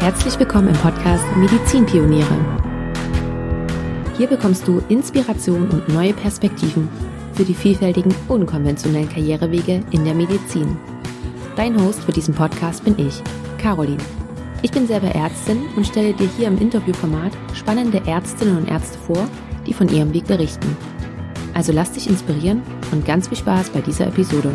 Herzlich willkommen im Podcast Medizinpioniere. Hier bekommst du Inspiration und neue Perspektiven für die vielfältigen, unkonventionellen Karrierewege in der Medizin. Dein Host für diesen Podcast bin ich, Caroline. Ich bin selber Ärztin und stelle dir hier im Interviewformat spannende Ärztinnen und Ärzte vor, die von ihrem Weg berichten. Also lass dich inspirieren und ganz viel Spaß bei dieser Episode.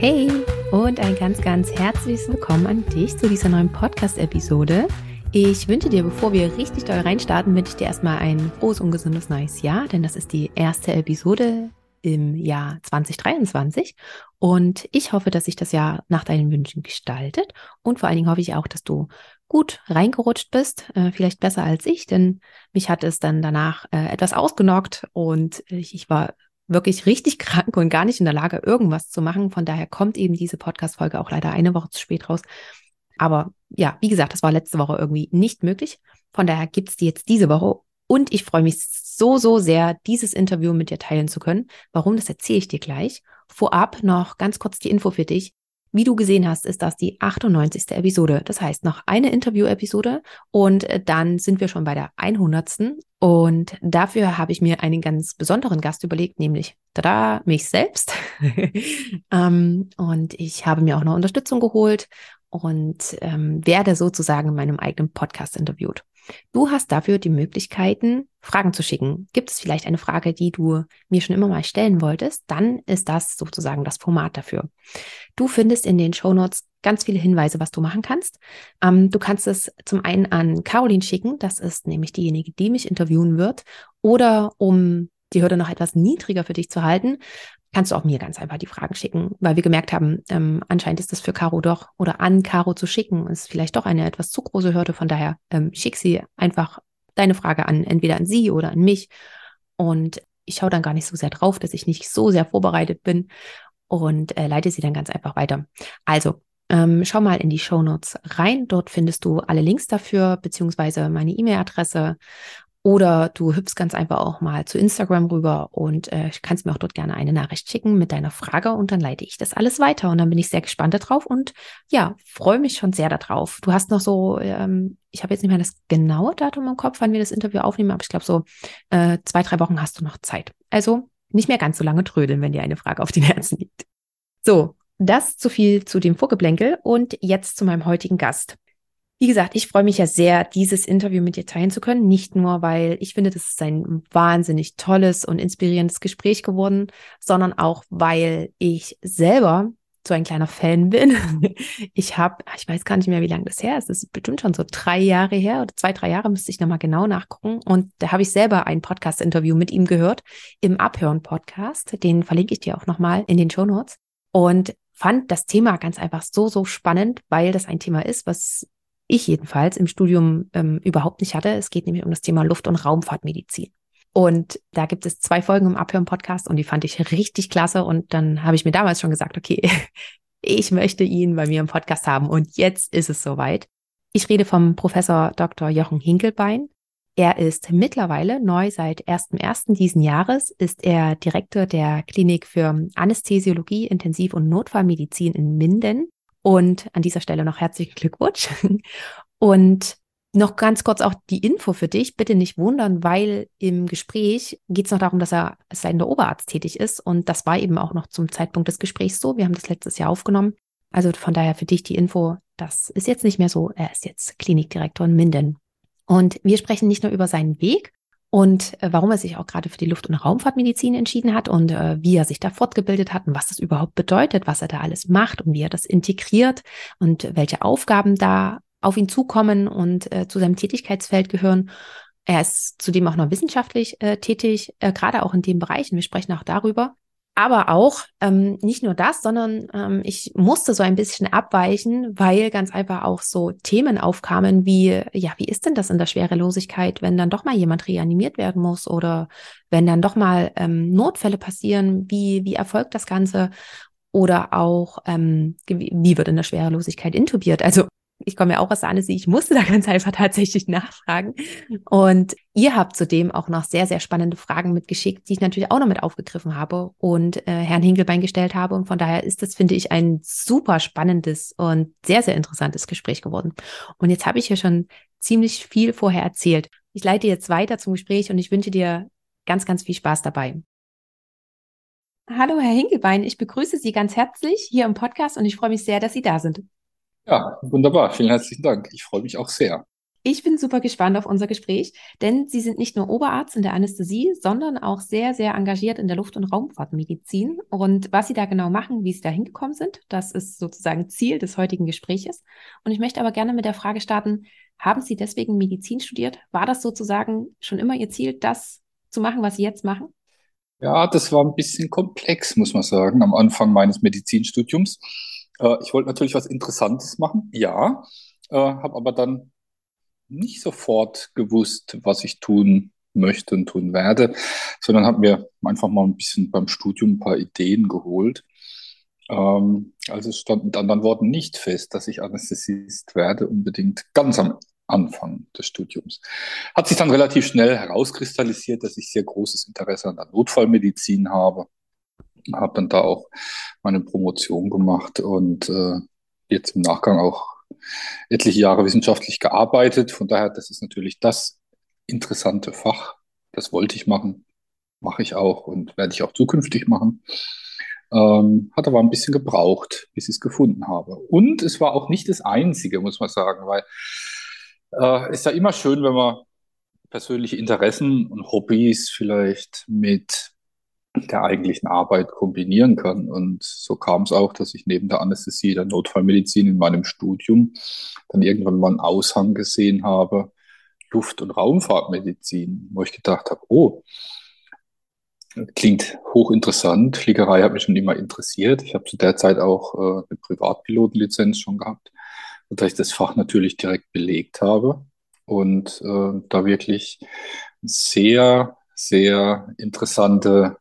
Hey und ein ganz, ganz herzliches Willkommen an dich zu dieser neuen Podcast-Episode. Ich wünsche dir, bevor wir richtig doll reinstarten, wünsche ich dir erstmal ein frohes und gesundes neues Jahr, denn das ist die erste Episode im Jahr 2023. Und ich hoffe, dass sich das Jahr nach deinen Wünschen gestaltet. Und vor allen Dingen hoffe ich auch, dass du gut reingerutscht bist, äh, vielleicht besser als ich, denn mich hat es dann danach äh, etwas ausgenockt und ich, ich war wirklich richtig krank und gar nicht in der Lage, irgendwas zu machen. Von daher kommt eben diese Podcast-Folge auch leider eine Woche zu spät raus. Aber ja, wie gesagt, das war letzte Woche irgendwie nicht möglich. Von daher gibt's die jetzt diese Woche. Und ich freue mich so, so sehr, dieses Interview mit dir teilen zu können. Warum, das erzähle ich dir gleich. Vorab noch ganz kurz die Info für dich. Wie du gesehen hast, ist das die 98. Episode. Das heißt, noch eine Interview-Episode und äh, dann sind wir schon bei der 100. Und dafür habe ich mir einen ganz besonderen Gast überlegt, nämlich tada, mich selbst. ähm, und ich habe mir auch noch Unterstützung geholt und ähm, werde sozusagen in meinem eigenen Podcast interviewt. Du hast dafür die Möglichkeiten, Fragen zu schicken. Gibt es vielleicht eine Frage, die du mir schon immer mal stellen wolltest? Dann ist das sozusagen das Format dafür. Du findest in den Show Notes ganz viele Hinweise, was du machen kannst. Ähm, du kannst es zum einen an Caroline schicken. Das ist nämlich diejenige, die mich interviewen wird. Oder um die Hürde noch etwas niedriger für dich zu halten, kannst du auch mir ganz einfach die Fragen schicken, weil wir gemerkt haben, ähm, anscheinend ist das für Caro doch oder an Caro zu schicken, ist vielleicht doch eine etwas zu große Hürde. Von daher ähm, schick sie einfach deine Frage an, entweder an sie oder an mich. Und ich schaue dann gar nicht so sehr drauf, dass ich nicht so sehr vorbereitet bin und äh, leite sie dann ganz einfach weiter. Also, ähm, schau mal in die Show Notes rein. Dort findest du alle Links dafür, beziehungsweise meine E-Mail-Adresse oder du hüpfst ganz einfach auch mal zu Instagram rüber und äh, kannst mir auch dort gerne eine Nachricht schicken mit deiner Frage und dann leite ich das alles weiter. Und dann bin ich sehr gespannt darauf und ja, freue mich schon sehr darauf. Du hast noch so, ähm, ich habe jetzt nicht mehr das genaue Datum im Kopf, wann wir das Interview aufnehmen, aber ich glaube so äh, zwei, drei Wochen hast du noch Zeit. Also nicht mehr ganz so lange trödeln, wenn dir eine Frage auf den Herzen liegt. So, das zu viel zu dem Vorgeblänkel und jetzt zu meinem heutigen Gast. Wie gesagt, ich freue mich ja sehr, dieses Interview mit dir teilen zu können. Nicht nur, weil ich finde, das ist ein wahnsinnig tolles und inspirierendes Gespräch geworden, sondern auch, weil ich selber so ein kleiner Fan bin. Ich habe, ich weiß gar nicht mehr, wie lange das her ist. Das ist bestimmt schon so drei Jahre her oder zwei, drei Jahre müsste ich nochmal genau nachgucken. Und da habe ich selber ein Podcast-Interview mit ihm gehört im Abhören-Podcast. Den verlinke ich dir auch nochmal in den Show Notes. Und fand das Thema ganz einfach so, so spannend, weil das ein Thema ist, was ich jedenfalls im Studium ähm, überhaupt nicht hatte. Es geht nämlich um das Thema Luft- und Raumfahrtmedizin. Und da gibt es zwei Folgen im Abhören-Podcast und die fand ich richtig klasse. Und dann habe ich mir damals schon gesagt, okay, ich möchte ihn bei mir im Podcast haben. Und jetzt ist es soweit. Ich rede vom Professor Dr. Jochen Hinkelbein. Er ist mittlerweile neu seit 1.1. diesen Jahres, ist er Direktor der Klinik für Anästhesiologie, Intensiv- und Notfallmedizin in Minden und an dieser Stelle noch herzlichen Glückwunsch. Und noch ganz kurz auch die Info für dich, bitte nicht wundern, weil im Gespräch geht es noch darum, dass er als leitender Oberarzt tätig ist. Und das war eben auch noch zum Zeitpunkt des Gesprächs so. Wir haben das letztes Jahr aufgenommen. Also von daher für dich die Info, das ist jetzt nicht mehr so. Er ist jetzt Klinikdirektor in Minden. Und wir sprechen nicht nur über seinen Weg, und äh, warum er sich auch gerade für die Luft- und Raumfahrtmedizin entschieden hat und äh, wie er sich da fortgebildet hat und was das überhaupt bedeutet, was er da alles macht und wie er das integriert und welche Aufgaben da auf ihn zukommen und äh, zu seinem Tätigkeitsfeld gehören. Er ist zudem auch noch wissenschaftlich äh, tätig, äh, gerade auch in dem Bereich. Und wir sprechen auch darüber. Aber auch ähm, nicht nur das, sondern ähm, ich musste so ein bisschen abweichen, weil ganz einfach auch so Themen aufkamen wie, ja, wie ist denn das in der Schwerelosigkeit, wenn dann doch mal jemand reanimiert werden muss oder wenn dann doch mal ähm, Notfälle passieren, wie, wie erfolgt das Ganze? Oder auch, ähm, wie, wird in der Schwerelosigkeit intubiert? Also Ich komme ja auch aus der Annecy. Ich musste da ganz einfach tatsächlich nachfragen. Und ihr habt zudem auch noch sehr, sehr spannende Fragen mitgeschickt, die ich natürlich auch noch mit aufgegriffen habe und äh, Herrn Hinkelbein gestellt habe. Und von daher ist das, finde ich, ein super spannendes und sehr, sehr interessantes Gespräch geworden. Und jetzt habe ich ja schon ziemlich viel vorher erzählt. Ich leite jetzt weiter zum Gespräch und ich wünsche dir ganz, ganz viel Spaß dabei. Hallo, Herr Hinkelbein. Ich begrüße Sie ganz herzlich hier im Podcast und ich freue mich sehr, dass Sie da sind. Ja, wunderbar. Vielen herzlichen Dank. Ich freue mich auch sehr. Ich bin super gespannt auf unser Gespräch, denn Sie sind nicht nur Oberarzt in der Anästhesie, sondern auch sehr, sehr engagiert in der Luft- und Raumfahrtmedizin. Und was Sie da genau machen, wie Sie da hingekommen sind, das ist sozusagen Ziel des heutigen Gespräches. Und ich möchte aber gerne mit der Frage starten, haben Sie deswegen Medizin studiert? War das sozusagen schon immer Ihr Ziel, das zu machen, was Sie jetzt machen? Ja, das war ein bisschen komplex, muss man sagen, am Anfang meines Medizinstudiums. Äh, ich wollte natürlich was Interessantes machen, ja, äh, habe aber dann nicht sofort gewusst, was ich tun möchte und tun werde, sondern habe mir einfach mal ein bisschen beim Studium ein paar Ideen geholt. Ähm, also es stand mit anderen Worten nicht fest, dass ich Anästhesist werde, unbedingt ganz am Anfang des Studiums. Hat sich dann relativ schnell herauskristallisiert, dass ich sehr großes Interesse an der Notfallmedizin habe. Habe dann da auch meine Promotion gemacht und äh, jetzt im Nachgang auch etliche Jahre wissenschaftlich gearbeitet. Von daher, das ist natürlich das interessante Fach. Das wollte ich machen, mache ich auch und werde ich auch zukünftig machen. Ähm, hat aber ein bisschen gebraucht, bis ich es gefunden habe. Und es war auch nicht das Einzige, muss man sagen, weil äh, ist ja immer schön, wenn man persönliche Interessen und Hobbys vielleicht mit der eigentlichen Arbeit kombinieren kann. Und so kam es auch, dass ich neben der Anästhesie, der Notfallmedizin in meinem Studium dann irgendwann mal einen Aushang gesehen habe, Luft- und Raumfahrtmedizin, wo ich gedacht habe, oh, klingt hochinteressant. Fliegerei hat mich schon immer interessiert. Ich habe zu der Zeit auch äh, eine Privatpilotenlizenz schon gehabt dass ich das Fach natürlich direkt belegt habe und äh, da wirklich sehr, sehr interessante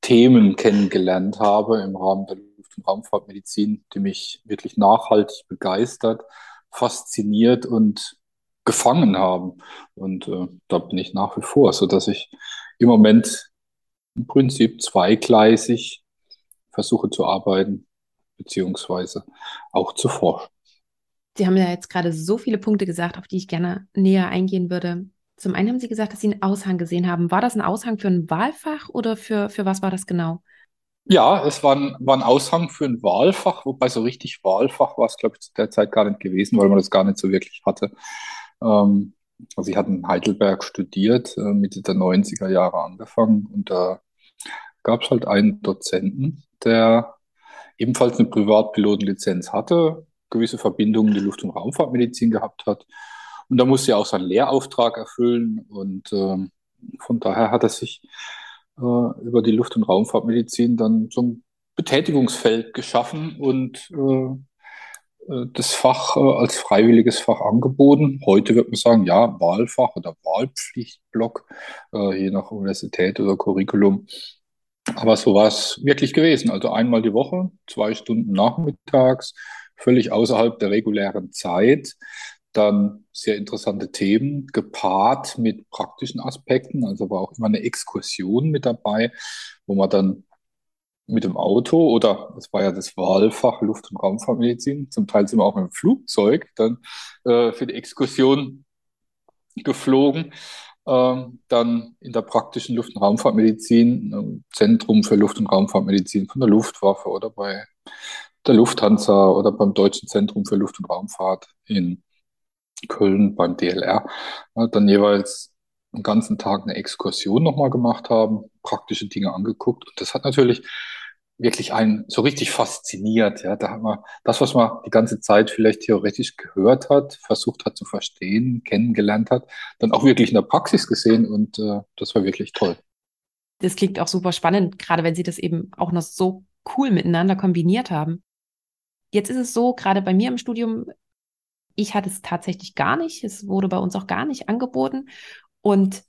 Themen kennengelernt habe im Rahmen der Luft- und Raumfahrtmedizin, die mich wirklich nachhaltig begeistert, fasziniert und gefangen haben. Und äh, da bin ich nach wie vor, so dass ich im Moment im Prinzip zweigleisig versuche zu arbeiten, beziehungsweise auch zu forschen. Sie haben ja jetzt gerade so viele Punkte gesagt, auf die ich gerne näher eingehen würde. Zum einen haben Sie gesagt, dass Sie einen Aushang gesehen haben. War das ein Aushang für ein Wahlfach oder für, für was war das genau? Ja, es war ein, war ein Aushang für ein Wahlfach, wobei so richtig Wahlfach war es, glaube ich, zu der Zeit gar nicht gewesen, weil man das gar nicht so wirklich hatte. Ähm, also ich hatte in Heidelberg studiert, äh, Mitte der 90er Jahre angefangen und da gab es halt einen Dozenten, der ebenfalls eine Privatpilotenlizenz hatte, gewisse Verbindungen in die Luft- und Raumfahrtmedizin gehabt hat. Und da musste er auch seinen Lehrauftrag erfüllen. Und ähm, von daher hat er sich äh, über die Luft- und Raumfahrtmedizin dann zum Betätigungsfeld geschaffen und äh, äh, das Fach äh, als freiwilliges Fach angeboten. Heute wird man sagen, ja, Wahlfach oder Wahlpflichtblock, äh, je nach Universität oder Curriculum. Aber so war es wirklich gewesen. Also einmal die Woche, zwei Stunden nachmittags, völlig außerhalb der regulären Zeit. Dann sehr interessante Themen, gepaart mit praktischen Aspekten. Also war auch immer eine Exkursion mit dabei, wo man dann mit dem Auto oder das war ja das Wahlfach Luft- und Raumfahrtmedizin, zum Teil sind wir auch mit dem Flugzeug dann äh, für die Exkursion geflogen. Ähm, dann in der praktischen Luft- und Raumfahrtmedizin, Zentrum für Luft- und Raumfahrtmedizin von der Luftwaffe oder bei der Lufthansa oder beim Deutschen Zentrum für Luft- und Raumfahrt in Köln beim DLR, dann jeweils einen ganzen Tag eine Exkursion nochmal gemacht haben, praktische Dinge angeguckt. Und das hat natürlich wirklich einen so richtig fasziniert. Ja, da hat man das, was man die ganze Zeit vielleicht theoretisch gehört hat, versucht hat zu verstehen, kennengelernt hat, dann auch wirklich in der Praxis gesehen und äh, das war wirklich toll. Das klingt auch super spannend, gerade wenn Sie das eben auch noch so cool miteinander kombiniert haben. Jetzt ist es so, gerade bei mir im Studium, ich hatte es tatsächlich gar nicht. Es wurde bei uns auch gar nicht angeboten. Und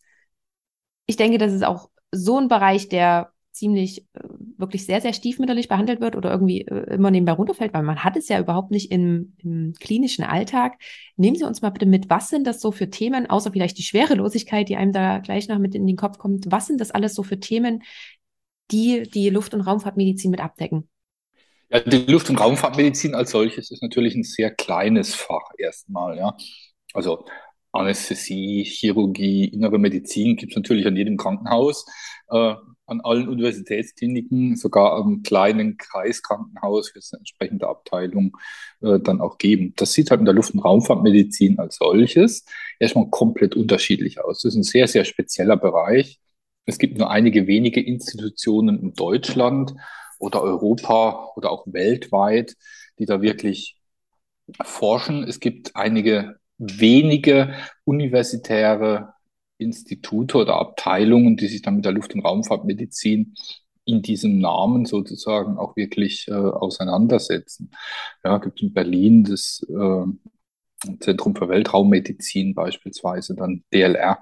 ich denke, das ist auch so ein Bereich, der ziemlich äh, wirklich sehr, sehr stiefmütterlich behandelt wird oder irgendwie äh, immer nebenbei runterfällt, weil man hat es ja überhaupt nicht im, im klinischen Alltag. Nehmen Sie uns mal bitte mit, was sind das so für Themen, außer vielleicht die Schwerelosigkeit, die einem da gleich noch mit in den Kopf kommt, was sind das alles so für Themen, die die Luft- und Raumfahrtmedizin mit abdecken? Ja, die Luft- und Raumfahrtmedizin als solches ist natürlich ein sehr kleines Fach erstmal, ja. Also Anästhesie, Chirurgie, innere Medizin gibt es natürlich an jedem Krankenhaus, äh, an allen Universitätskliniken, sogar am kleinen Kreiskrankenhaus es eine entsprechende Abteilung äh, dann auch geben. Das sieht halt in der Luft- und Raumfahrtmedizin als solches erstmal komplett unterschiedlich aus. Das ist ein sehr, sehr spezieller Bereich. Es gibt nur einige wenige Institutionen in Deutschland oder Europa oder auch weltweit, die da wirklich forschen. Es gibt einige wenige universitäre Institute oder Abteilungen, die sich dann mit der Luft- und Raumfahrtmedizin in diesem Namen sozusagen auch wirklich äh, auseinandersetzen. Ja, gibt in Berlin das äh, Zentrum für Weltraummedizin beispielsweise, dann DLR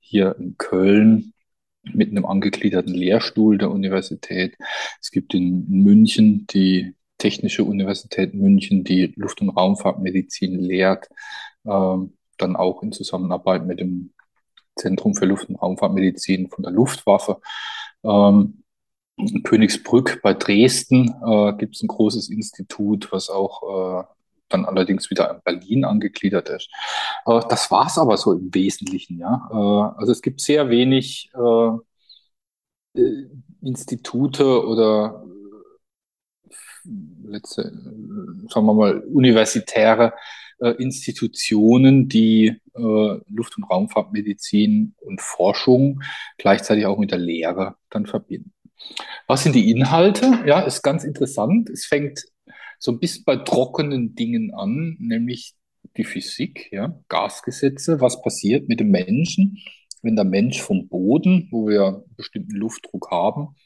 hier in Köln mit einem angegliederten Lehrstuhl der Universität. Es gibt in München die Technische Universität München, die Luft- und Raumfahrtmedizin lehrt ähm, dann auch in Zusammenarbeit mit dem Zentrum für Luft- und Raumfahrtmedizin von der Luftwaffe. Ähm, Königsbrück bei Dresden äh, gibt es ein großes Institut, was auch äh, dann allerdings wieder in Berlin angegliedert ist. Äh, das war es aber so im Wesentlichen, ja. Äh, also es gibt sehr wenig äh, äh, Institute oder letzte, sagen wir mal, universitäre äh, Institutionen, die äh, Luft- und Raumfahrtmedizin und Forschung gleichzeitig auch mit der Lehre dann verbinden. Was sind die Inhalte? Ja, ist ganz interessant. Es fängt so ein bisschen bei trockenen Dingen an, nämlich die Physik, ja, Gasgesetze, was passiert mit dem Menschen, wenn der Mensch vom Boden, wo wir einen bestimmten Luftdruck haben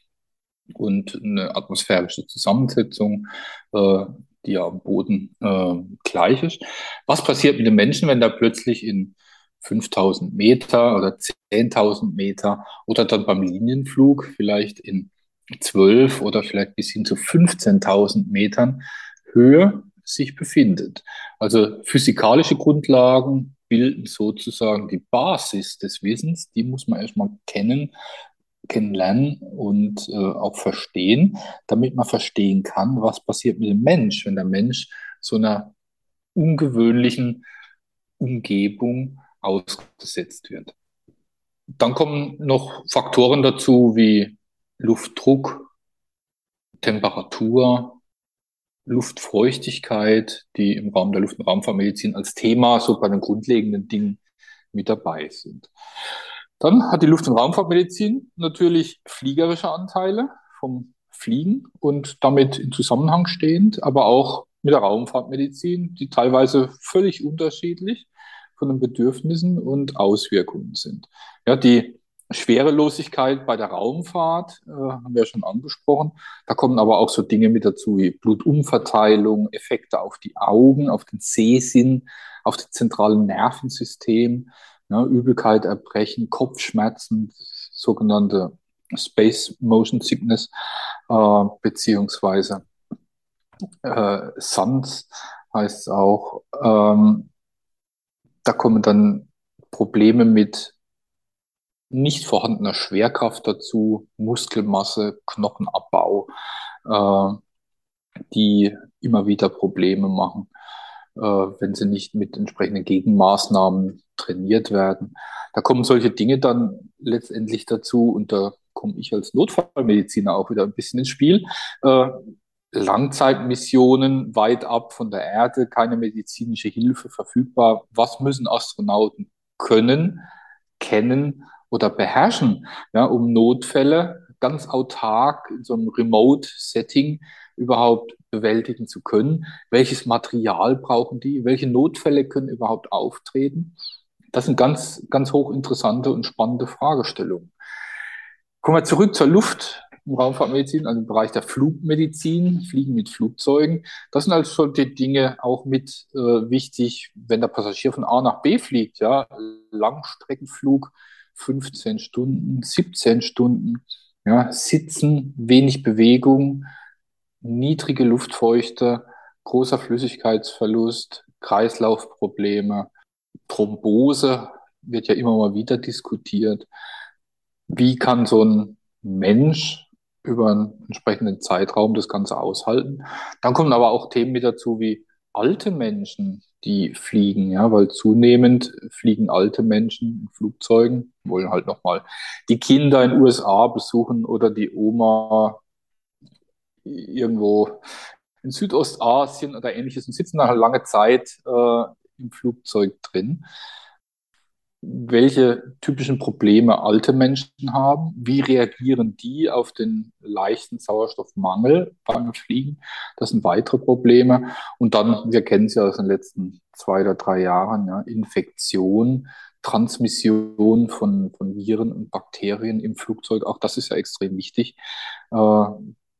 und eine atmosphärische Zusammensetzung, äh, die ja am Boden äh, gleich ist. Was passiert mit dem Menschen, wenn da plötzlich in 5000 Meter oder 10.000 Meter oder dann beim Linienflug vielleicht in 12 oder vielleicht bis hin zu 15.000 Metern Höhe sich befindet. Also physikalische Grundlagen bilden sozusagen die Basis des Wissens, die muss man erstmal kennen, kennenlernen und äh, auch verstehen, damit man verstehen kann, was passiert mit dem Mensch, wenn der Mensch so einer ungewöhnlichen Umgebung ausgesetzt wird. Dann kommen noch Faktoren dazu wie Luftdruck, Temperatur, Luftfeuchtigkeit, die im Raum der Luft- und Raumfahrtmedizin als Thema so bei den grundlegenden Dingen mit dabei sind. Dann hat die Luft- und Raumfahrtmedizin natürlich fliegerische Anteile vom Fliegen und damit in Zusammenhang stehend, aber auch mit der Raumfahrtmedizin, die teilweise völlig unterschiedlich von den Bedürfnissen und Auswirkungen sind. Ja, die Schwerelosigkeit bei der Raumfahrt äh, haben wir schon angesprochen. Da kommen aber auch so Dinge mit dazu wie Blutumverteilung, Effekte auf die Augen, auf den Sehsinn, auf das zentrale Nervensystem, ja, Übelkeit, Erbrechen, Kopfschmerzen, sogenannte Space Motion Sickness, äh, beziehungsweise äh, SANS heißt es auch. Ähm, da kommen dann Probleme mit nicht vorhandener Schwerkraft dazu, Muskelmasse, Knochenabbau, äh, die immer wieder Probleme machen äh, wenn sie nicht mit entsprechenden Gegenmaßnahmen trainiert werden. Da kommen solche Dinge dann letztendlich dazu und da komme ich als Notfallmediziner auch wieder ein bisschen ins Spiel. Äh, Langzeitmissionen weit ab von der Erde, keine medizinische Hilfe verfügbar. Was müssen Astronauten können, kennen oder beherrschen, ja, um Notfälle ganz autark in so einem Remote-Setting überhaupt bewältigen zu können? Welches Material brauchen die? Welche Notfälle können überhaupt auftreten? Das sind ganz, ganz hochinteressante und spannende Fragestellungen. Kommen wir zurück zur Luft- und Raumfahrtmedizin, also im Bereich der Flugmedizin, Fliegen mit Flugzeugen. Das sind also die Dinge auch mit äh, wichtig, wenn der Passagier von A nach B fliegt, ja, Langstreckenflug, 15 Stunden, 17 Stunden, Ja, Sitzen, wenig Bewegung, niedrige Luftfeuchte, großer Flüssigkeitsverlust, Kreislaufprobleme, Thrombose wird ja immer mal wieder diskutiert. Wie kann so ein Mensch über einen entsprechenden Zeitraum das Ganze aushalten? Dann kommen aber auch Themen mit dazu wie alte Menschen, die fliegen, ja, weil zunehmend fliegen alte Menschen in Flugzeugen, wollen halt nochmal die Kinder in den USA besuchen oder die Oma irgendwo in Südostasien oder ähnliches und sitzen nach lange Zeit äh, im Flugzeug drin welche typischen Probleme alte Menschen haben, wie reagieren die auf den leichten Sauerstoffmangel beim Fliegen. Das sind weitere Probleme. Und dann, wir kennen es ja aus den letzten zwei oder drei Jahren, ja, Infektion, Transmission von, von Viren und Bakterien im Flugzeug. Auch das ist ja extrem wichtig. Äh,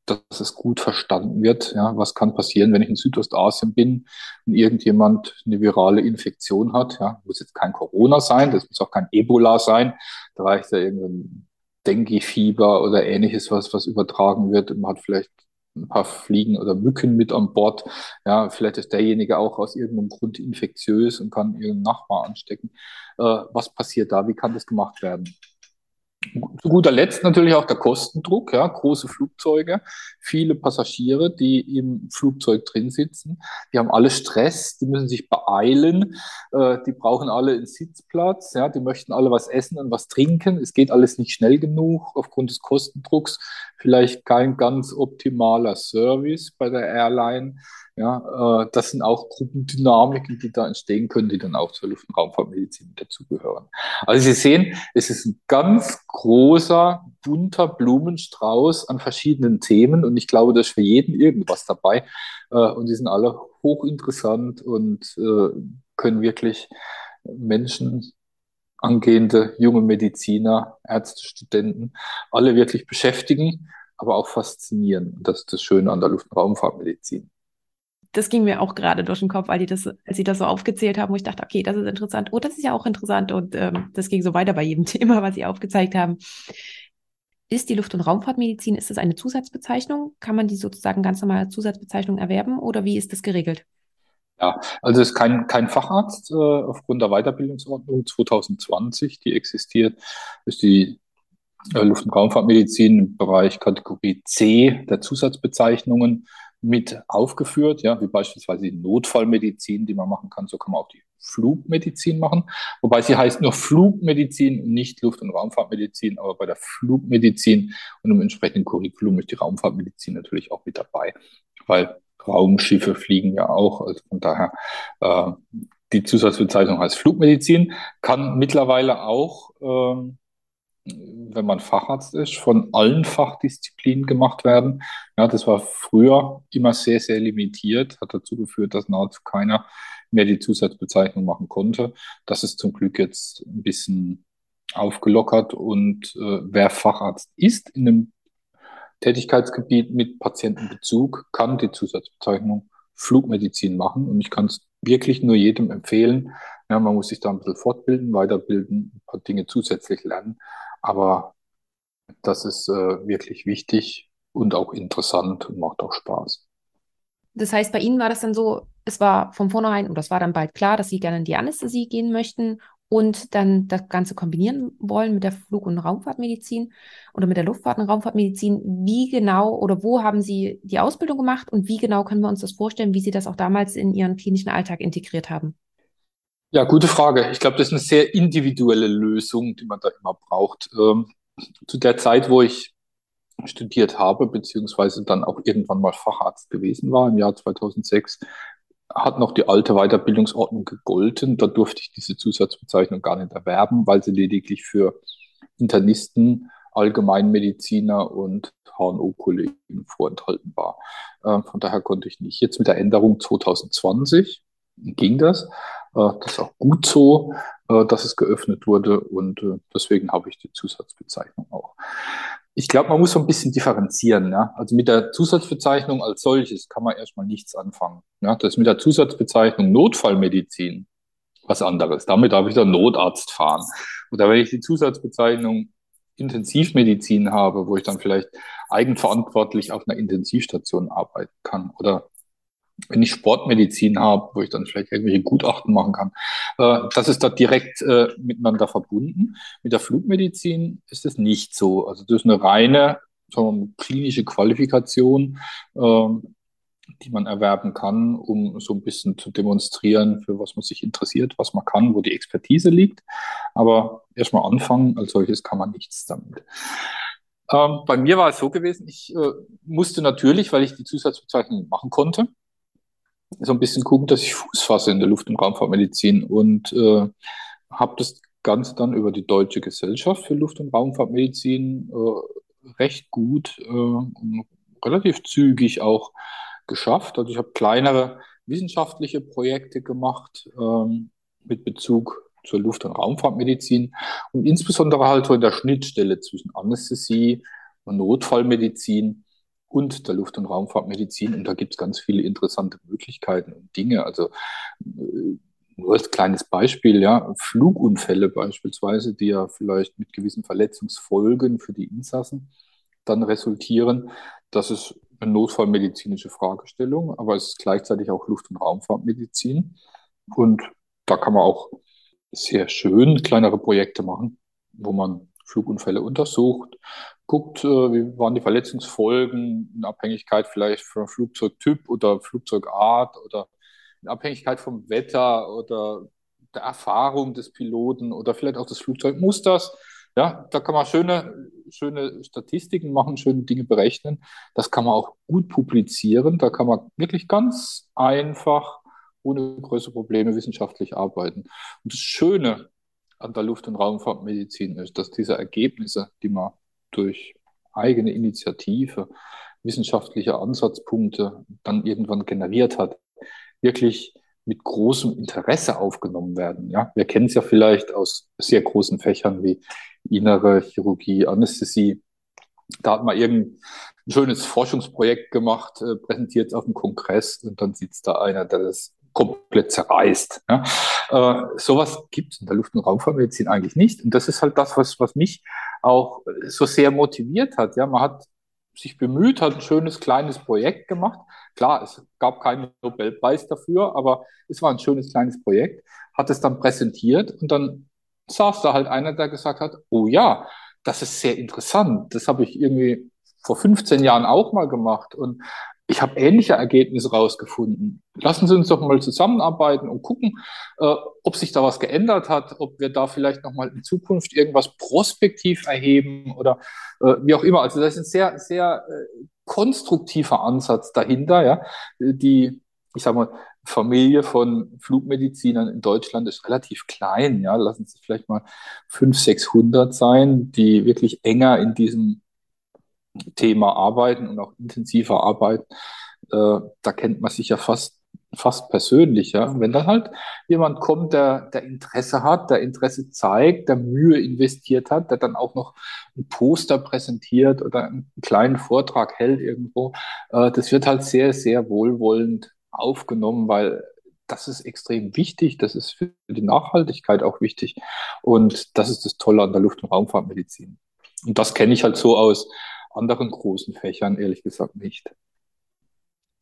dass es gut verstanden wird. Ja, was kann passieren, wenn ich in Südostasien bin und irgendjemand eine virale Infektion hat? Ja, muss jetzt kein Corona sein, das muss auch kein Ebola sein. Da reicht ja irgendein Dengue-Fieber oder ähnliches, was, was übertragen wird. Man hat vielleicht ein paar Fliegen oder Mücken mit an Bord. Ja, vielleicht ist derjenige auch aus irgendeinem Grund infektiös und kann ihren Nachbar anstecken. Äh, was passiert da? Wie kann das gemacht werden? Zu guter Letzt natürlich auch der Kostendruck, ja, große Flugzeuge, viele Passagiere, die im Flugzeug drin sitzen, die haben alle Stress, die müssen sich beeilen, äh, die brauchen alle einen Sitzplatz, ja, die möchten alle was essen und was trinken. Es geht alles nicht schnell genug aufgrund des Kostendrucks, vielleicht kein ganz optimaler Service bei der Airline. Ja, äh, das sind auch Gruppendynamiken, die da entstehen können, die dann auch zur Luft- und Raumfahrtmedizin dazugehören. Also Sie sehen, es ist ein ganz großer, bunter Blumenstrauß an verschiedenen Themen und ich glaube, da ist für jeden irgendwas dabei äh, und die sind alle hochinteressant und äh, können wirklich Menschen angehende junge Mediziner, Ärzte, Studenten, alle wirklich beschäftigen, aber auch faszinieren. Das ist das Schöne an der Luft- und Raumfahrtmedizin das ging mir auch gerade durch den Kopf, als, die das, als sie das so aufgezählt haben, wo ich dachte, okay, das ist interessant. Oh, das ist ja auch interessant. Und ähm, das ging so weiter bei jedem Thema, was sie aufgezeigt haben. Ist die Luft- und Raumfahrtmedizin, ist das eine Zusatzbezeichnung? Kann man die sozusagen ganz normal als Zusatzbezeichnung erwerben oder wie ist das geregelt? Ja, also es ist kein, kein Facharzt äh, aufgrund der Weiterbildungsordnung 2020, die existiert, ist die äh, Luft- und Raumfahrtmedizin im Bereich Kategorie C der Zusatzbezeichnungen mit aufgeführt, ja, wie beispielsweise die Notfallmedizin, die man machen kann. So kann man auch die Flugmedizin machen, wobei sie heißt nur Flugmedizin und nicht Luft- und Raumfahrtmedizin, aber bei der Flugmedizin und im entsprechenden Curriculum ist die Raumfahrtmedizin natürlich auch mit dabei, weil Raumschiffe fliegen ja auch, also von daher äh, die Zusatzbezeichnung heißt Flugmedizin, kann mittlerweile auch ähm, wenn man Facharzt ist, von allen Fachdisziplinen gemacht werden. Ja, das war früher immer sehr, sehr limitiert, hat dazu geführt, dass nahezu keiner mehr die Zusatzbezeichnung machen konnte. Das ist zum Glück jetzt ein bisschen aufgelockert und äh, wer Facharzt ist in einem Tätigkeitsgebiet mit Patientenbezug, kann die Zusatzbezeichnung Flugmedizin machen und ich kann es wirklich nur jedem empfehlen. Ja, man muss sich da ein bisschen fortbilden, weiterbilden, ein paar Dinge zusätzlich lernen. Aber das ist äh, wirklich wichtig und auch interessant und macht auch Spaß. Das heißt, bei Ihnen war das dann so, es war von vornherein, oder es war dann bald klar, dass Sie gerne in die Anästhesie gehen möchten und dann das Ganze kombinieren wollen mit der Flug- und Raumfahrtmedizin oder mit der Luftfahrt- und Raumfahrtmedizin. Wie genau oder wo haben Sie die Ausbildung gemacht und wie genau können wir uns das vorstellen, wie Sie das auch damals in Ihren klinischen Alltag integriert haben? Ja, gute Frage. Ich glaube, das ist eine sehr individuelle Lösung, die man da immer braucht. Ähm, zu der Zeit, wo ich studiert habe, beziehungsweise dann auch irgendwann mal Facharzt gewesen war, im Jahr 2006, hat noch die alte Weiterbildungsordnung gegolten. Da durfte ich diese Zusatzbezeichnung gar nicht erwerben, weil sie lediglich für Internisten, Allgemeinmediziner und HNO-Kollegen vorenthalten war. Ähm, von daher konnte ich nicht. Jetzt mit der Änderung 2020 ging das. Äh, das ist auch gut so, äh, dass es geöffnet wurde und äh, deswegen habe ich die Zusatzbezeichnung auch. Ich glaube, man muss so ein bisschen differenzieren. Ja? Also mit der Zusatzbezeichnung als solches kann man erstmal nichts anfangen. Ja? Das ist mit der Zusatzbezeichnung Notfallmedizin was anderes. Damit darf ich dann Notarzt fahren. Oder wenn ich die Zusatzbezeichnung Intensivmedizin habe, wo ich dann vielleicht eigenverantwortlich auf einer Intensivstation arbeiten kann oder wenn ich Sportmedizin habe, wo ich dann vielleicht irgendwelche Gutachten machen kann. Äh, das ist da direkt äh, miteinander verbunden. Mit der Flugmedizin ist es nicht so. Also das ist eine reine so klinische Qualifikation, äh, die man erwerben kann, um so ein bisschen zu demonstrieren, für was man sich interessiert, was man kann, wo die Expertise liegt. Aber erstmal anfangen, als solches kann man nichts damit. Ähm, bei mir war es so gewesen, ich äh, musste natürlich, weil ich die Zusatzbezeichnung machen konnte, so ein bisschen gucken, dass ich Fuß fasse in der Luft- und Raumfahrtmedizin und äh, habe das Ganze dann über die Deutsche Gesellschaft für Luft- und Raumfahrtmedizin äh, recht gut äh, und relativ zügig auch geschafft. Also ich habe kleinere wissenschaftliche Projekte gemacht ähm, mit Bezug zur Luft- und Raumfahrtmedizin und insbesondere halt so in der Schnittstelle zwischen Anästhesie und Notfallmedizin und der Luft- und Raumfahrtmedizin. Und da gibt es ganz viele interessante Möglichkeiten und Dinge. Also äh, nur als kleines Beispiel, ja, Flugunfälle beispielsweise, die ja vielleicht mit gewissen Verletzungsfolgen für die Insassen dann resultieren. Das ist eine notfallmedizinische Fragestellung, aber es ist gleichzeitig auch Luft- und Raumfahrtmedizin. Und da kann man auch sehr schön kleinere Projekte machen, wo man Flugunfälle untersucht, guckt, äh, wie waren die Verletzungsfolgen in Abhängigkeit vielleicht vom Flugzeugtyp oder Flugzeugart oder in Abhängigkeit vom Wetter oder der Erfahrung des Piloten oder vielleicht auch des Flugzeugmusters. Ja, da kann man schöne, schöne Statistiken machen, schöne Dinge berechnen. Das kann man auch gut publizieren. Da kann man wirklich ganz einfach, ohne größere Probleme wissenschaftlich arbeiten. Und das Schöne an der Luft- und Raumfahrtmedizin ist, dass diese Ergebnisse, die man durch eigene Initiative, wissenschaftliche Ansatzpunkte dann irgendwann generiert hat, wirklich mit großem Interesse aufgenommen werden. Ja, wir kennen es ja vielleicht aus sehr großen Fächern wie innere Chirurgie, Anästhesie. Da hat man irgendein schönes Forschungsprojekt gemacht, äh, präsentiert auf dem Kongress und dann sitzt da einer, der das komplett zerreißt. Ja. Äh, sowas gibt es in der Luft- und Raumfahrtmedizin eigentlich nicht. Und das ist halt das, was, was mich auch so sehr motiviert hat. Ja, man hat sich bemüht, hat ein schönes kleines Projekt gemacht. Klar, es gab keinen Nobelpreis dafür, aber es war ein schönes kleines Projekt, hat es dann präsentiert und dann saß da halt einer, der gesagt hat, oh ja, das ist sehr interessant. Das habe ich irgendwie vor 15 Jahren auch mal gemacht und ich habe ähnliche Ergebnisse rausgefunden. Lassen Sie uns doch mal zusammenarbeiten und gucken, äh, ob sich da was geändert hat, ob wir da vielleicht noch mal in Zukunft irgendwas prospektiv erheben oder äh, wie auch immer. Also das ist ein sehr, sehr äh, konstruktiver Ansatz dahinter, ja. Die, ich sag mal, Familie von Flugmedizinern in Deutschland ist relativ klein, ja. Lassen Sie vielleicht mal 500, 600 sein, die wirklich enger in diesem Thema arbeiten und auch intensiver arbeiten, äh, da kennt man sich ja fast fast persönlich, ja. Wenn dann halt jemand kommt, der, der Interesse hat, der Interesse zeigt, der Mühe investiert hat, der dann auch noch ein Poster präsentiert oder einen kleinen Vortrag hält irgendwo, äh, das wird halt sehr, sehr wohlwollend aufgenommen, weil das ist extrem wichtig, das ist für die Nachhaltigkeit auch wichtig und das ist das Tolle an der Luft- und Raumfahrtmedizin. Und das kenne ich halt so aus anderen großen Fächern ehrlich gesagt nicht.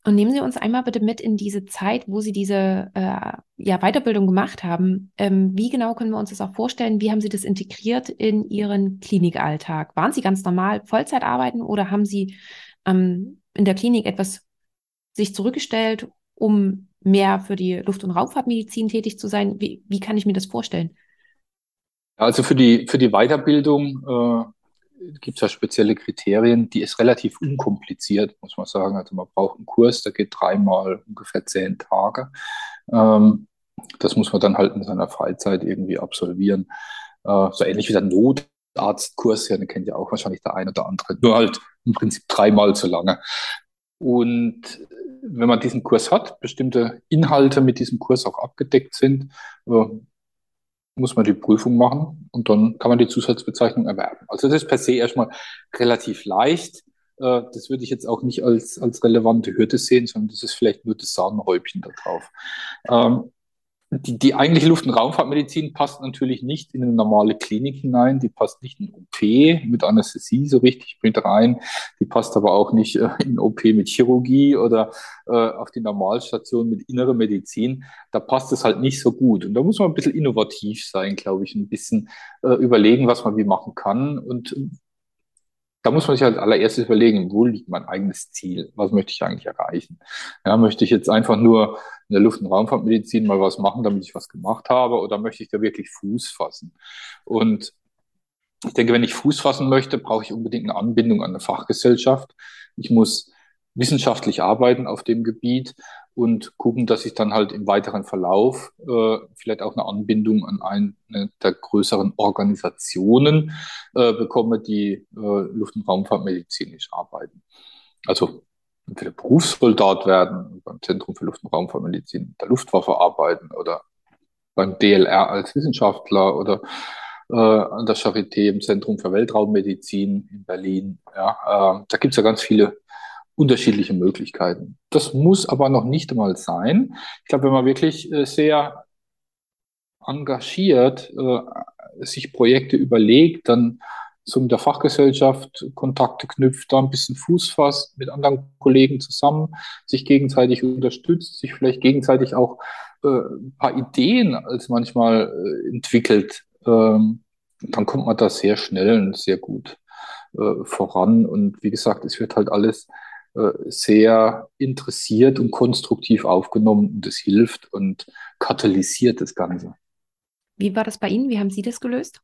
Und nehmen Sie uns einmal bitte mit in diese Zeit, wo Sie diese äh, ja, Weiterbildung gemacht haben. Ähm, wie genau können wir uns das auch vorstellen? Wie haben Sie das integriert in Ihren Klinikalltag? Waren Sie ganz normal Vollzeit arbeiten oder haben Sie ähm, in der Klinik etwas sich zurückgestellt, um mehr für die Luft- und Raumfahrtmedizin tätig zu sein? Wie, wie kann ich mir das vorstellen? Also für die, für die Weiterbildung äh, gibt es ja spezielle Kriterien, die ist relativ unkompliziert, muss man sagen. Also man braucht einen Kurs, der geht dreimal ungefähr zehn Tage. Ähm, das muss man dann halt in seiner Freizeit irgendwie absolvieren. Äh, so ähnlich wie der Notarztkurs, ja, den kennt ja auch wahrscheinlich der eine oder andere, nur halt im Prinzip dreimal so lange. Und wenn man diesen Kurs hat, bestimmte Inhalte mit diesem Kurs auch abgedeckt sind, äh, muss man die Prüfung machen und dann kann man die Zusatzbezeichnung erwerben. Also das ist per se erstmal relativ leicht. Äh, das würde ich jetzt auch nicht als, als relevante Hürde sehen, sondern das ist vielleicht nur das Sahnehäubchen da drauf. Die, die eigentliche Luft- und Raumfahrtmedizin passt natürlich nicht in eine normale Klinik hinein, die passt nicht in OP mit Anästhesie so richtig mit rein, die passt aber auch nicht äh, in OP mit Chirurgie oder äh, auf die Normalstation mit innerer Medizin. Da passt es halt nicht so gut. Und da muss man ein bisschen innovativ sein, glaube ich, ein bisschen äh, überlegen, was man wie machen kann und da muss man sich als allererstes überlegen, wo liegt mein eigenes Ziel? Was möchte ich eigentlich erreichen? Ja, möchte ich jetzt einfach nur in der Luft- und Raumfahrtmedizin mal was machen, damit ich was gemacht habe, oder möchte ich da wirklich Fuß fassen? Und ich denke, wenn ich Fuß fassen möchte, brauche ich unbedingt eine Anbindung an eine Fachgesellschaft. Ich muss wissenschaftlich arbeiten auf dem Gebiet und gucken, dass ich dann halt im weiteren Verlauf äh, vielleicht auch eine Anbindung an eine der größeren Organisationen äh, bekomme, die äh, Luft- und Raumfahrtmedizinisch arbeiten. Also entweder Berufssoldat werden, beim Zentrum für Luft- und Raumfahrtmedizin der Luftwaffe arbeiten oder beim DLR als Wissenschaftler oder äh, an der Charité im Zentrum für Weltraummedizin in Berlin. Ja, äh, da gibt's ja ganz viele unterschiedliche Möglichkeiten. Das muss aber noch nicht einmal sein. Ich glaube, wenn man wirklich äh, sehr engagiert äh, sich Projekte überlegt, dann so mit der Fachgesellschaft Kontakte knüpft, da ein bisschen Fuß fasst, mit anderen Kollegen zusammen, sich gegenseitig unterstützt, sich vielleicht gegenseitig auch äh, ein paar Ideen als manchmal äh, entwickelt, ähm, dann kommt man da sehr schnell und sehr gut äh, voran. Und wie gesagt, es wird halt alles sehr interessiert und konstruktiv aufgenommen und es hilft und katalysiert das Ganze. Wie war das bei Ihnen? Wie haben Sie das gelöst?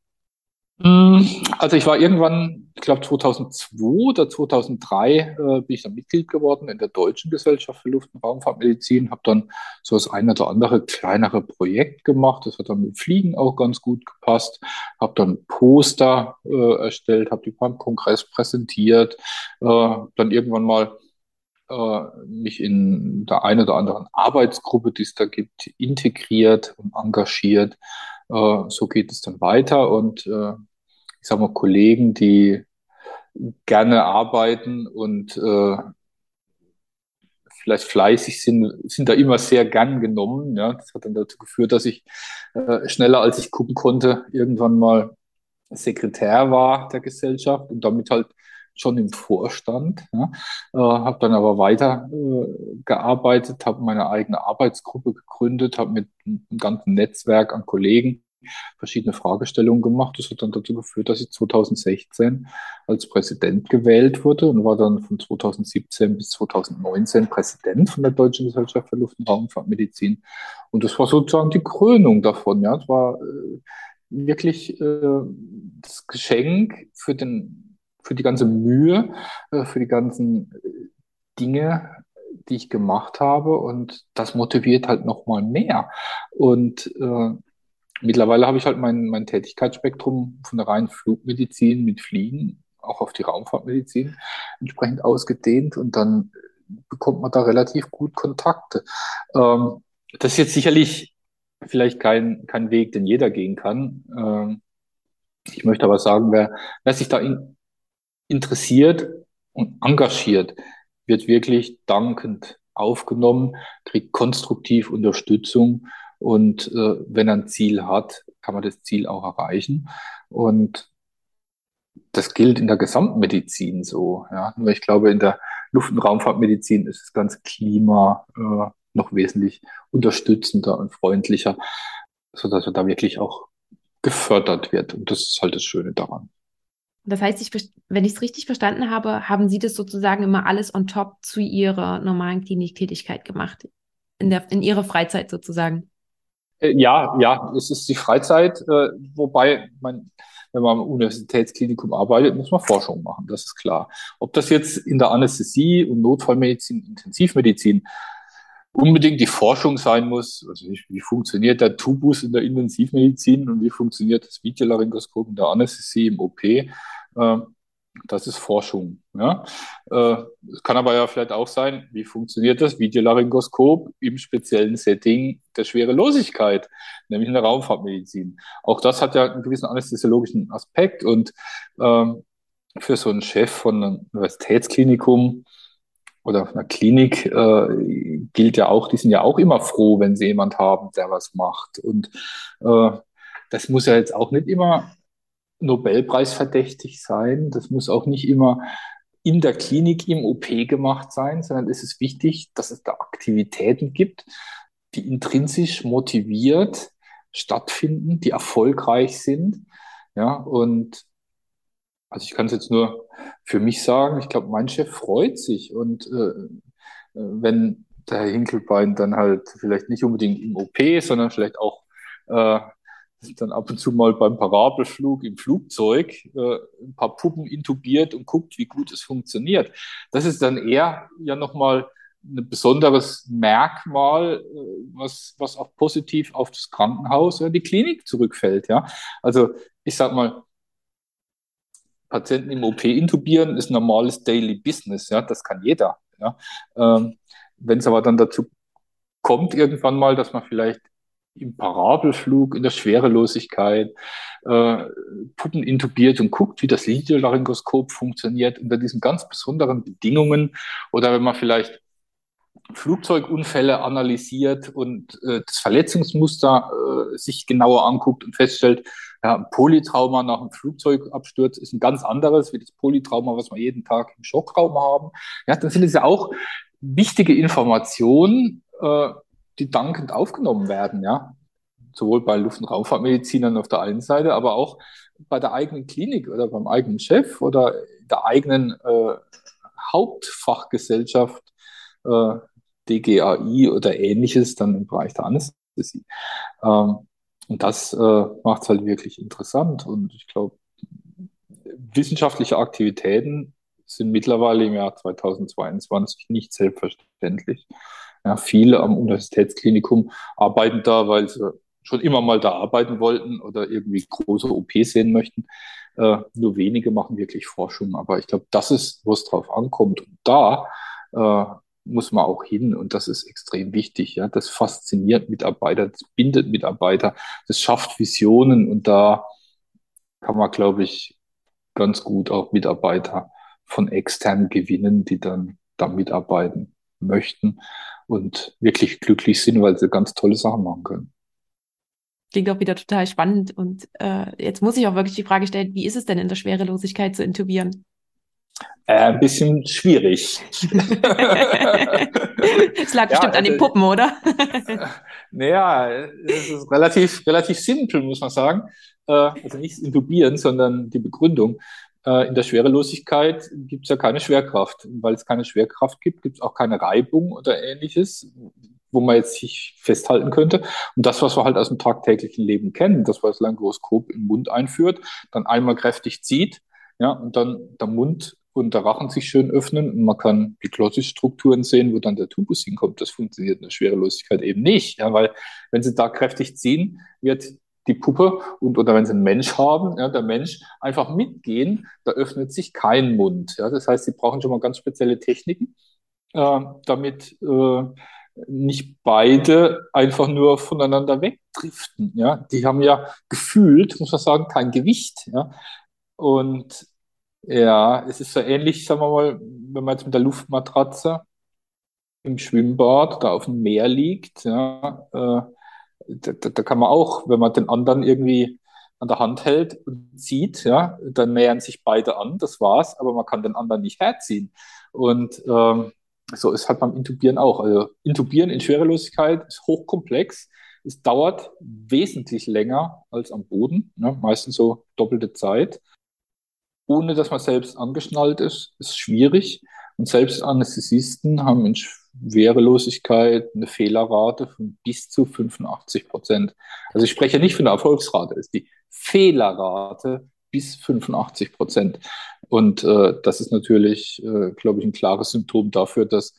Mm, also ich war irgendwann, ich glaube 2002 oder 2003 äh, bin ich dann Mitglied geworden in der Deutschen Gesellschaft für Luft- und Raumfahrtmedizin, habe dann so das eine oder andere kleinere Projekt gemacht, das hat dann mit Fliegen auch ganz gut gepasst, habe dann Poster äh, erstellt, habe die beim Kongress präsentiert, äh, dann irgendwann mal äh, mich in der einen oder anderen Arbeitsgruppe, die es da gibt, integriert und engagiert. Äh, so geht es dann weiter und äh, ich sage mal Kollegen, die gerne arbeiten und äh, vielleicht fleißig sind, sind da immer sehr gern genommen. Ja, das hat dann dazu geführt, dass ich äh, schneller als ich gucken konnte, irgendwann mal Sekretär war der Gesellschaft und damit halt schon im Vorstand, ja, äh, habe dann aber weiter äh, gearbeitet, habe meine eigene Arbeitsgruppe gegründet, habe mit einem ganzen Netzwerk an Kollegen verschiedene Fragestellungen gemacht. Das hat dann dazu geführt, dass ich 2016 als Präsident gewählt wurde und war dann von 2017 bis 2019 Präsident von der Deutschen Gesellschaft für Luft- und Raumfahrtmedizin. Und das war sozusagen die Krönung davon. Ja, es war äh, wirklich äh, das Geschenk für den für die ganze Mühe, äh, für die ganzen äh, Dinge, die ich gemacht habe. Und das motiviert halt nochmal mehr. Und äh, mittlerweile habe ich halt mein, mein Tätigkeitsspektrum von der reinen Flugmedizin mit Fliegen auch auf die Raumfahrtmedizin entsprechend ausgedehnt und dann bekommt man da relativ gut Kontakte. Ähm, das ist jetzt sicherlich vielleicht kein, kein Weg, den jeder gehen kann. Ähm, ich möchte aber sagen, wer, wer sich da in, interessiert und engagiert, wird wirklich dankend aufgenommen, kriegt konstruktiv Unterstützung und äh, wenn er ein Ziel hat, kann man das Ziel auch erreichen. Und das gilt in der Gesamtmedizin so. Ja. Nur ich glaube, in der Luft- und Raumfahrtmedizin ist das ganze Klima äh, noch wesentlich unterstützender und freundlicher, sodass er da wirklich auch gefördert wird. Und das ist halt das Schöne daran. Das heißt, ich, wenn ich es richtig verstanden habe, haben Sie das sozusagen immer alles on top zu Ihrer normalen Kliniktätigkeit gemacht, in, der, in Ihrer Freizeit sozusagen. Äh, ja, ja, es ist die Freizeit, äh, wobei man, wenn man am Universitätsklinikum arbeitet, muss man Forschung machen, das ist klar. Ob das jetzt in der Anästhesie und Notfallmedizin, Intensivmedizin unbedingt die Forschung sein muss, also wie, wie funktioniert der Tubus in der Intensivmedizin und wie funktioniert das Videolaryngoskop in der Anästhesie im OP, das ist Forschung. Ja? Äh, es kann aber ja vielleicht auch sein, wie funktioniert das Videolaryngoskop im speziellen Setting der Schwerelosigkeit, nämlich in der Raumfahrtmedizin. Auch das hat ja einen gewissen anästhesiologischen Aspekt und ähm, für so einen Chef von einem Universitätsklinikum oder einer Klinik äh, gilt ja auch, die sind ja auch immer froh, wenn sie jemand haben, der was macht. Und äh, das muss ja jetzt auch nicht immer Nobelpreis verdächtig sein. Das muss auch nicht immer in der Klinik im OP gemacht sein, sondern es ist wichtig, dass es da Aktivitäten gibt, die intrinsisch motiviert stattfinden, die erfolgreich sind. Ja, und also ich kann es jetzt nur für mich sagen, ich glaube, mein Chef freut sich und äh, äh wenn der Herr Hinkelbein dann halt vielleicht nicht unbedingt im OP, sondern vielleicht auch äh, dann ab und zu mal beim Parabelflug im Flugzeug äh, ein paar Puppen intubiert und guckt, wie gut es funktioniert. Das ist dann eher ja nochmal ein besonderes Merkmal, äh, was, was auch positiv auf das Krankenhaus oder die Klinik zurückfällt. Ja? Also ich sag mal, Patienten im OP intubieren ist normales Daily Business, ja, das kann jeder. Ja? Ähm, Wenn es aber dann dazu kommt, irgendwann mal, dass man vielleicht im Parabelflug, in der Schwerelosigkeit, äh, Puppen intubiert und guckt, wie das Lidollaryngoskop funktioniert unter diesen ganz besonderen Bedingungen. Oder wenn man vielleicht Flugzeugunfälle analysiert und äh, das Verletzungsmuster äh, sich genauer anguckt und feststellt, ja, ein Polytrauma nach einem Flugzeugabsturz ist ein ganz anderes wie das Polytrauma, was wir jeden Tag im Schockraum haben. Ja, dann sind es ja auch wichtige Informationen, äh, die dankend aufgenommen werden, ja. Sowohl bei Luft- und Raumfahrtmedizinern auf der einen Seite, aber auch bei der eigenen Klinik oder beim eigenen Chef oder der eigenen äh, Hauptfachgesellschaft, äh, DGAI oder ähnliches, dann im Bereich der Anästhesie. Ähm, und das äh, macht es halt wirklich interessant. Und ich glaube, wissenschaftliche Aktivitäten sind mittlerweile im Jahr 2022 nicht selbstverständlich. Ja, viele am Universitätsklinikum arbeiten da, weil sie schon immer mal da arbeiten wollten oder irgendwie große OP sehen möchten. Äh, nur wenige machen wirklich Forschung. Aber ich glaube, das ist, wo es drauf ankommt. Und da äh, muss man auch hin und das ist extrem wichtig. Ja, das fasziniert Mitarbeiter, das bindet Mitarbeiter, das schafft Visionen und da kann man, glaube ich, ganz gut auch Mitarbeiter von extern gewinnen, die dann da mitarbeiten möchten und wirklich glücklich sind, weil sie ganz tolle Sachen machen können. Klingt auch wieder total spannend. Und äh, jetzt muss ich auch wirklich die Frage stellen, wie ist es denn in der Schwerelosigkeit zu intubieren? Äh, ein bisschen schwierig. Es lag bestimmt ja, an den äh, Puppen, oder? naja, es ist relativ, relativ simpel, muss man sagen. Äh, also nicht Intubieren, sondern die Begründung. Äh, in der Schwerelosigkeit gibt es ja keine Schwerkraft. Weil es keine Schwerkraft gibt, gibt es auch keine Reibung oder ähnliches, wo man jetzt sich festhalten könnte. Und das, was wir halt aus dem tagtäglichen Leben kennen, das, was das Langoskop im Mund einführt, dann einmal kräftig zieht, ja, und dann der Mund und der Rachen sich schön öffnen und man kann die Glottisstrukturen sehen, wo dann der Tubus hinkommt. Das funktioniert in der Schwerelosigkeit eben nicht, ja, weil wenn sie da kräftig ziehen, wird die Puppe und oder wenn sie einen Mensch haben, ja, der Mensch einfach mitgehen, da öffnet sich kein Mund. Ja. Das heißt, sie brauchen schon mal ganz spezielle Techniken, äh, damit äh, nicht beide einfach nur voneinander wegdriften. Ja. Die haben ja gefühlt, muss man sagen, kein Gewicht. Ja. Und ja, es ist so ähnlich, sagen wir mal, wenn man jetzt mit der Luftmatratze im Schwimmbad da auf dem Meer liegt, ja, äh, da, da kann man auch, wenn man den anderen irgendwie an der Hand hält und zieht, ja, dann nähern sich beide an, das war's, aber man kann den anderen nicht herziehen. Und ähm, so ist halt beim Intubieren auch. Also Intubieren in Schwerelosigkeit ist hochkomplex. Es dauert wesentlich länger als am Boden, ne? meistens so doppelte Zeit ohne dass man selbst angeschnallt ist, ist schwierig. Und selbst Anästhesisten haben in Schwerelosigkeit eine Fehlerrate von bis zu 85 Prozent. Also ich spreche nicht von der Erfolgsrate, es ist die Fehlerrate bis 85 Prozent. Und äh, das ist natürlich, äh, glaube ich, ein klares Symptom dafür, dass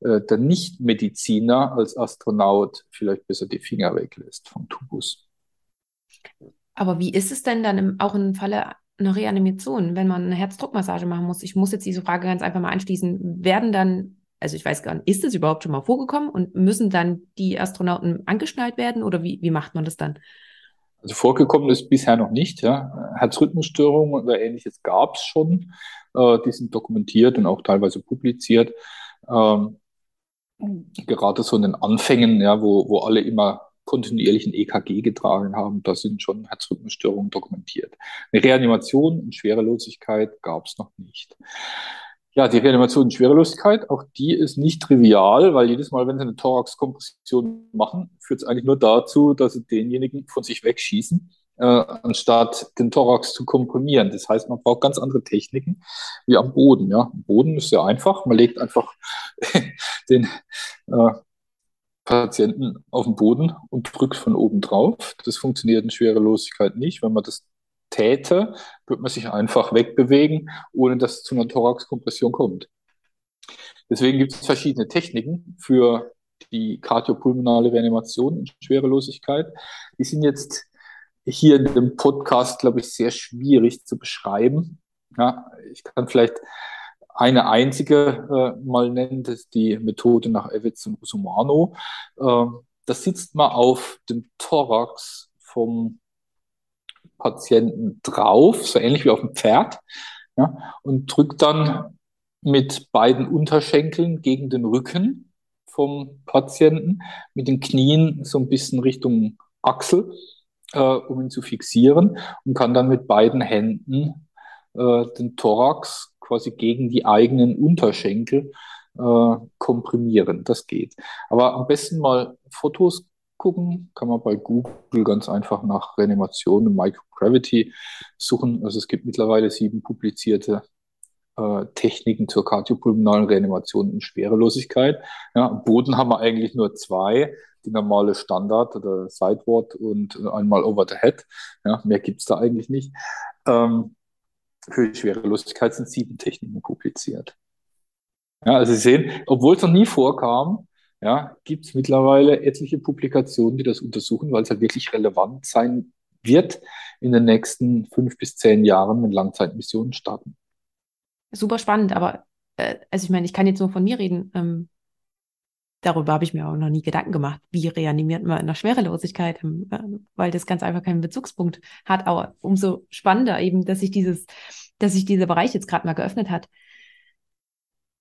äh, der Nichtmediziner als Astronaut vielleicht besser die Finger weglässt vom Tubus. Aber wie ist es denn dann im, auch im Falle eine Reanimation, wenn man eine Herzdruckmassage machen muss? Ich muss jetzt diese Frage ganz einfach mal anschließen. Werden dann, also ich weiß gar nicht, ist das überhaupt schon mal vorgekommen und müssen dann die Astronauten angeschnallt werden oder wie, wie macht man das dann? Also vorgekommen ist bisher noch nicht. Ja. Herzrhythmusstörungen oder ähnliches gab es schon. Äh, die sind dokumentiert und auch teilweise publiziert. Ähm, gerade so in den Anfängen, ja, wo, wo alle immer kontinuierlichen EKG getragen haben, da sind schon Herzrhythmusstörungen dokumentiert. Eine Reanimation in Schwerelosigkeit gab es noch nicht. Ja, die Reanimation in Schwerelosigkeit, auch die ist nicht trivial, weil jedes Mal, wenn sie eine Thoraxkompression machen, führt es eigentlich nur dazu, dass sie denjenigen von sich wegschießen, äh, anstatt den Thorax zu komprimieren. Das heißt, man braucht ganz andere Techniken wie am Boden. Ja. Boden ist sehr einfach. Man legt einfach den äh, Patienten auf den Boden und drückt von oben drauf. Das funktioniert in Schwerelosigkeit nicht. Wenn man das täte, würde man sich einfach wegbewegen, ohne dass es zu einer Thoraxkompression kommt. Deswegen gibt es verschiedene Techniken für die kardiopulmonale Reanimation in Schwerelosigkeit. Die sind jetzt hier in dem Podcast, glaube ich, sehr schwierig zu beschreiben. Ja, ich kann vielleicht eine einzige äh, mal nennen, das die Methode nach Evitz und Usumano. Äh, da sitzt man auf dem Thorax vom Patienten drauf, so ähnlich wie auf dem Pferd, ja, und drückt dann mit beiden Unterschenkeln gegen den Rücken vom Patienten, mit den Knien so ein bisschen Richtung Achsel, äh, um ihn zu fixieren und kann dann mit beiden Händen äh, den Thorax quasi gegen die eigenen Unterschenkel äh, komprimieren. Das geht. Aber am besten mal Fotos gucken, kann man bei Google ganz einfach nach Reanimation und Microgravity suchen. Also es gibt mittlerweile sieben publizierte äh, Techniken zur kardiopulmonalen Reanimation und Schwerelosigkeit. Ja, am Boden haben wir eigentlich nur zwei, die normale Standard oder Sideward und einmal Over the Head. Ja, mehr gibt's da eigentlich nicht. Ähm, für die Schwerelosigkeit sind sieben Techniken publiziert. Ja, also Sie sehen, obwohl es noch nie vorkam, ja, gibt es mittlerweile etliche Publikationen, die das untersuchen, weil es halt wirklich relevant sein wird in den nächsten fünf bis zehn Jahren, wenn Langzeitmissionen starten. Super spannend, aber äh, also ich meine, ich kann jetzt nur von mir reden. Ähm, darüber habe ich mir auch noch nie Gedanken gemacht, wie reanimiert man in der Schwerelosigkeit, ähm, äh, weil das ganz einfach keinen Bezugspunkt hat. Aber umso spannender eben, dass sich dieses, dass sich dieser Bereich jetzt gerade mal geöffnet hat.